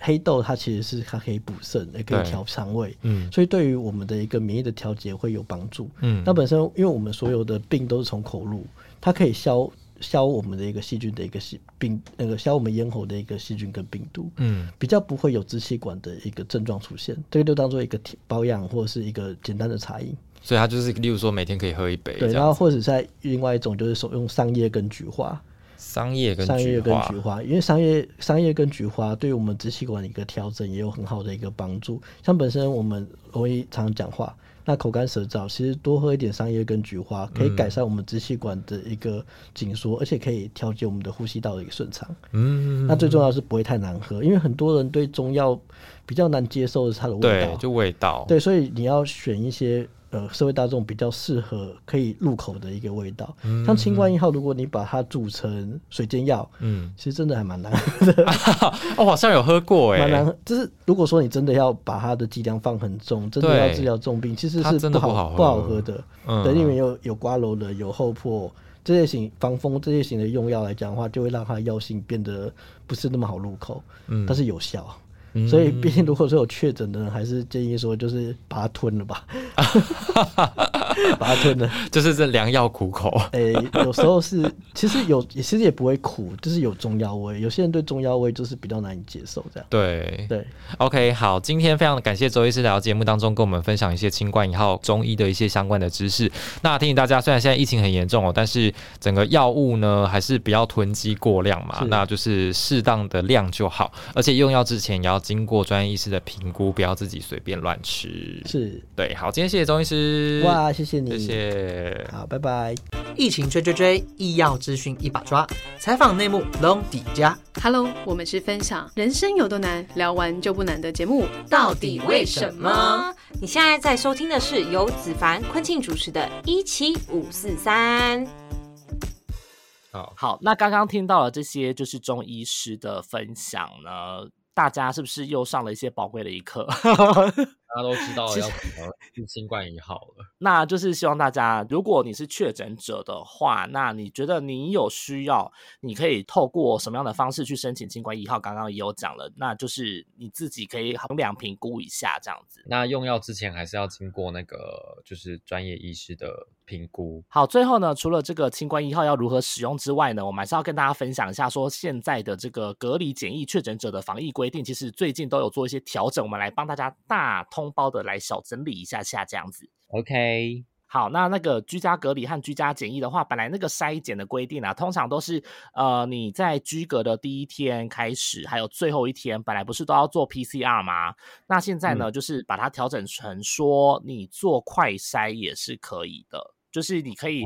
黑豆它其实是它可以补肾，也可以调肠胃，嗯，所以对于我们的一个免疫的调节会有帮助，嗯，那本身因为我们所有的病都是从口入，它可以消。消我们的一个细菌的一个细病，那个消我们咽喉的一个细菌跟病毒，嗯，比较不会有支气管的一个症状出现，这个就当做一个保养或者是一个简单的茶饮。所以它就是，例如说每天可以喝一杯，对，然后或者在另外一种就是手用桑叶跟菊花，桑叶跟桑叶跟菊花，因为桑叶桑叶跟菊花对于我们支气管的一个调整也有很好的一个帮助。像本身我们容易常常讲话。那口干舌燥，其实多喝一点桑叶跟菊花，可以改善我们支气管的一个紧缩，而且可以调节我们的呼吸道的一个顺畅。嗯，那最重要是不会太难喝，因为很多人对中药比较难接受的是它的味道，就味道。对，所以你要选一些。呃，社会大众比较适合可以入口的一个味道，像清冠一号，如果你把它煮成水煎药，嗯，其实真的还蛮难喝的。我好像有喝过，哎，蛮难喝。就是如果说你真的要把它的剂量放很重，真的要治疗重病，其实是不好不好喝的。对，里面有有瓜蒌的，有厚破这些型防风这些型的用药来讲的话，就会让它的药性变得不是那么好入口，嗯，但是有效。所以，毕竟如果说有确诊的人，还是建议说，就是把它吞了吧，把它吞了，就是这良药苦口。诶，有时候是，其实有，其实也不会苦，就是有中药味。有些人对中药味就是比较难以接受，这样。对对。OK，好，今天非常感谢周医师来到节目当中，跟我们分享一些清冠以后中医的一些相关的知识。那提醒大家，虽然现在疫情很严重哦，但是整个药物呢，还是不要囤积过量嘛，那就是适当的量就好，而且用药之前也要。经过专业医师的评估，不要自己随便乱吃。是对，好，今天谢谢钟医师。哇，谢谢你，谢谢。好，拜拜。疫情追追追，医药资讯一把抓，采访内幕龙底家。Hello，我们是分享人生有多难，聊完就不难的节目。到底为什么？你现在在收听的是由子凡、昆庆主持的《一七五四三》。好，好，那刚刚听到了这些，就是中医师的分享呢。大家是不是又上了一些宝贵的一课？大家都知道要怎么是新冠一号了。那就是希望大家，如果你是确诊者的话，那你觉得你有需要，你可以透过什么样的方式去申请新冠一号？刚刚也有讲了，那就是你自己可以衡量评估一下这样子。那用药之前还是要经过那个就是专业医师的评估。好，最后呢，除了这个新冠一号要如何使用之外呢，我们还是要跟大家分享一下，说现在的这个隔离检疫确诊者的防疫规定，其实最近都有做一些调整，我们来帮大家大通包的来小整理一下下这样子。OK，好，那那个居家隔离和居家检疫的话，本来那个筛检的规定啊，通常都是呃你在居隔的第一天开始，还有最后一天，本来不是都要做 PCR 吗？那现在呢，就是把它调整成说你做快筛也是可以的，就是你可以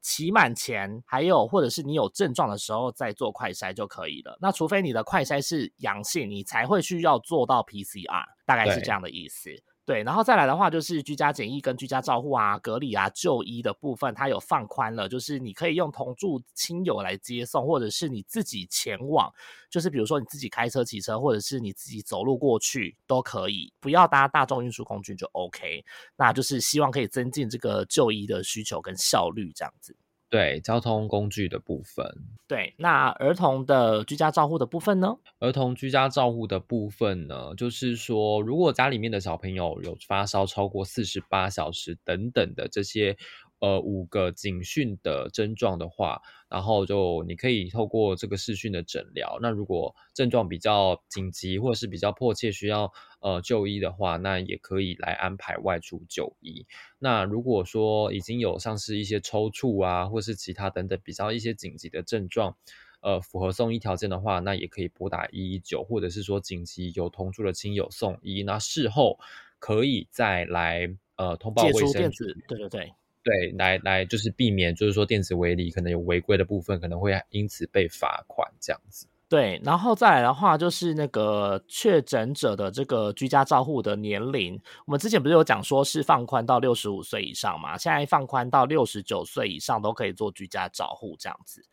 期满前，还有或者是你有症状的时候再做快筛就可以了。那除非你的快筛是阳性，你才会需要做到 PCR，大概是这样的意思。对，然后再来的话，就是居家检疫跟居家照护啊、隔离啊、就医的部分，它有放宽了，就是你可以用同住亲友来接送，或者是你自己前往，就是比如说你自己开车、骑车，或者是你自己走路过去都可以，不要搭大众运输工具就 OK。那就是希望可以增进这个就医的需求跟效率，这样子。对交通工具的部分，对那儿童的居家照护的部分呢？儿童居家照护的部分呢，就是说，如果家里面的小朋友有发烧超过四十八小时等等的这些。呃，五个警讯的症状的话，然后就你可以透过这个视讯的诊疗。那如果症状比较紧急或者是比较迫切需要呃就医的话，那也可以来安排外出就医。那如果说已经有像是一些抽搐啊，或是其他等等比较一些紧急的症状，呃，符合送医条件的话，那也可以拨打一一九，或者是说紧急有同住的亲友送医。那事后可以再来呃通报卫生局。对对对。对，来来就是避免，就是说电子围篱可能有违规的部分，可能会因此被罚款这样子。对，然后再来的话，就是那个确诊者的这个居家照护的年龄，我们之前不是有讲说是放宽到六十五岁以上嘛？现在放宽到六十九岁以上都可以做居家照护这样子。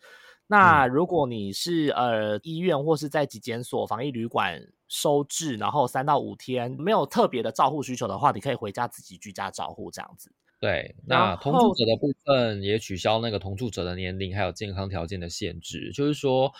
那如果你是呃医院或是在疾检所、防疫旅馆收治，然后三到五天没有特别的照护需求的话，你可以回家自己居家照护这样子。对，那同住者的部分也取消那个同住者的年龄还有健康条件的限制，就是说，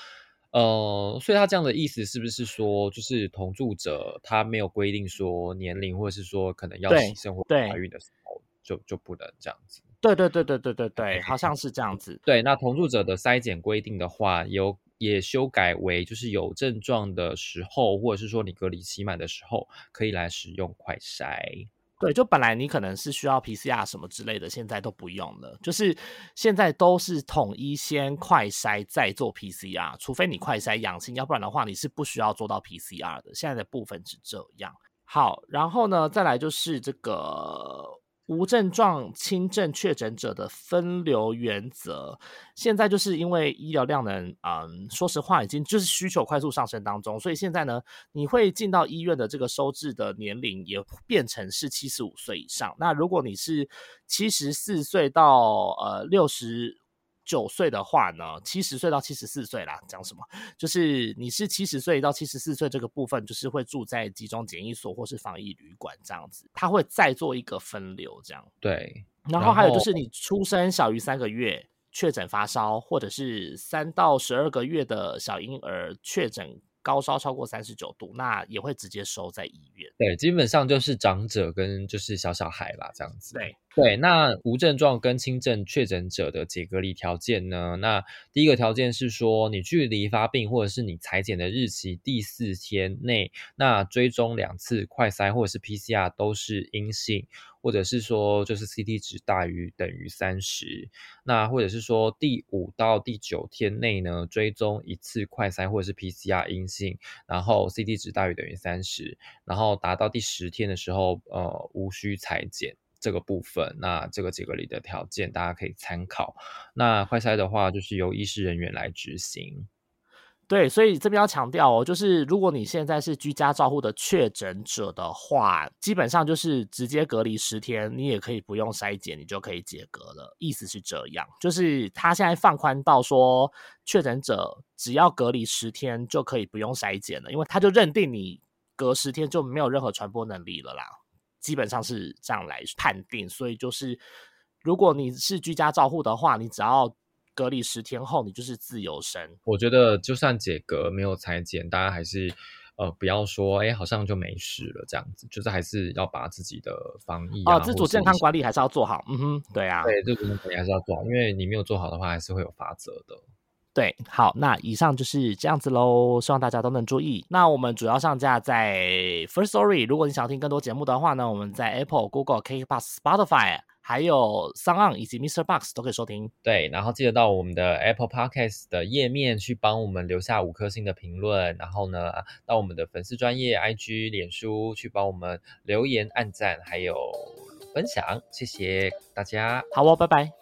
呃，所以他这样的意思是不是说，就是同住者他没有规定说年龄，或者是说可能要洗生或怀孕的时候就就不能这样子？对对对对对对对，好像是这样子。对，那同住者的筛检规定的话，有也修改为就是有症状的时候，或者是说你隔离期满的时候，可以来使用快筛。对，就本来你可能是需要 PCR 什么之类的，现在都不用了。就是现在都是统一先快筛再做 PCR，除非你快筛阳性，要不然的话你是不需要做到 PCR 的。现在的部分是这样。好，然后呢，再来就是这个。无症状轻症确诊者的分流原则，现在就是因为医疗量能，嗯，说实话已经就是需求快速上升当中，所以现在呢，你会进到医院的这个收治的年龄也变成是七十五岁以上。那如果你是七十四岁到呃六十。九岁的话呢，七十岁到七十四岁啦，讲什么？就是你是七十岁到七十四岁这个部分，就是会住在集中检疫所或是防疫旅馆这样子，他会再做一个分流这样。对，然后还有就是你出生小于三个月确诊发烧，或者是三到十二个月的小婴儿确诊。高烧超过三十九度，那也会直接收在医院。对，基本上就是长者跟就是小小孩啦，这样子。对对，那无症状跟轻症确诊者的解隔离条件呢？那第一个条件是说，你距离发病或者是你裁剪的日期第四天内，那追踪两次快筛或者是 PCR 都是阴性。或者是说，就是 CT 值大于等于三十，那或者是说第五到第九天内呢，追踪一次快筛或者是 PCR 阴性，然后 CT 值大于等于三十，然后达到第十天的时候，呃，无需裁剪这个部分，那这个结隔离的条件大家可以参考。那快筛的话，就是由医师人员来执行。对，所以这边要强调哦，就是如果你现在是居家照护的确诊者的话，基本上就是直接隔离十天，你也可以不用筛检，你就可以解隔了。意思是这样，就是他现在放宽到说，确诊者只要隔离十天就可以不用筛检了，因为他就认定你隔十天就没有任何传播能力了啦。基本上是这样来判定。所以就是，如果你是居家照护的话，你只要隔离十天后，你就是自由身。我觉得就算解隔没有裁剪，大家还是。呃，不要说，哎，好像就没事了，这样子，就是还是要把自己的防疫啊，自主健康管理还是要做好。嗯哼，对啊，对，自主健康管理还是要做好，因为你没有做好的话，还是会有罚则的。对，好，那以上就是这样子喽，希望大家都能注意。那我们主要上架在 First Story，如果你想要听更多节目的话呢，我们在 Apple、Google、KKBox Spotify。还有 s o n On 以及 Mr. Box 都可以收听。对，然后记得到我们的 Apple Podcast 的页面去帮我们留下五颗星的评论，然后呢，到我们的粉丝专业 IG、脸书去帮我们留言、按赞，还有分享，谢谢大家。好哦，拜拜。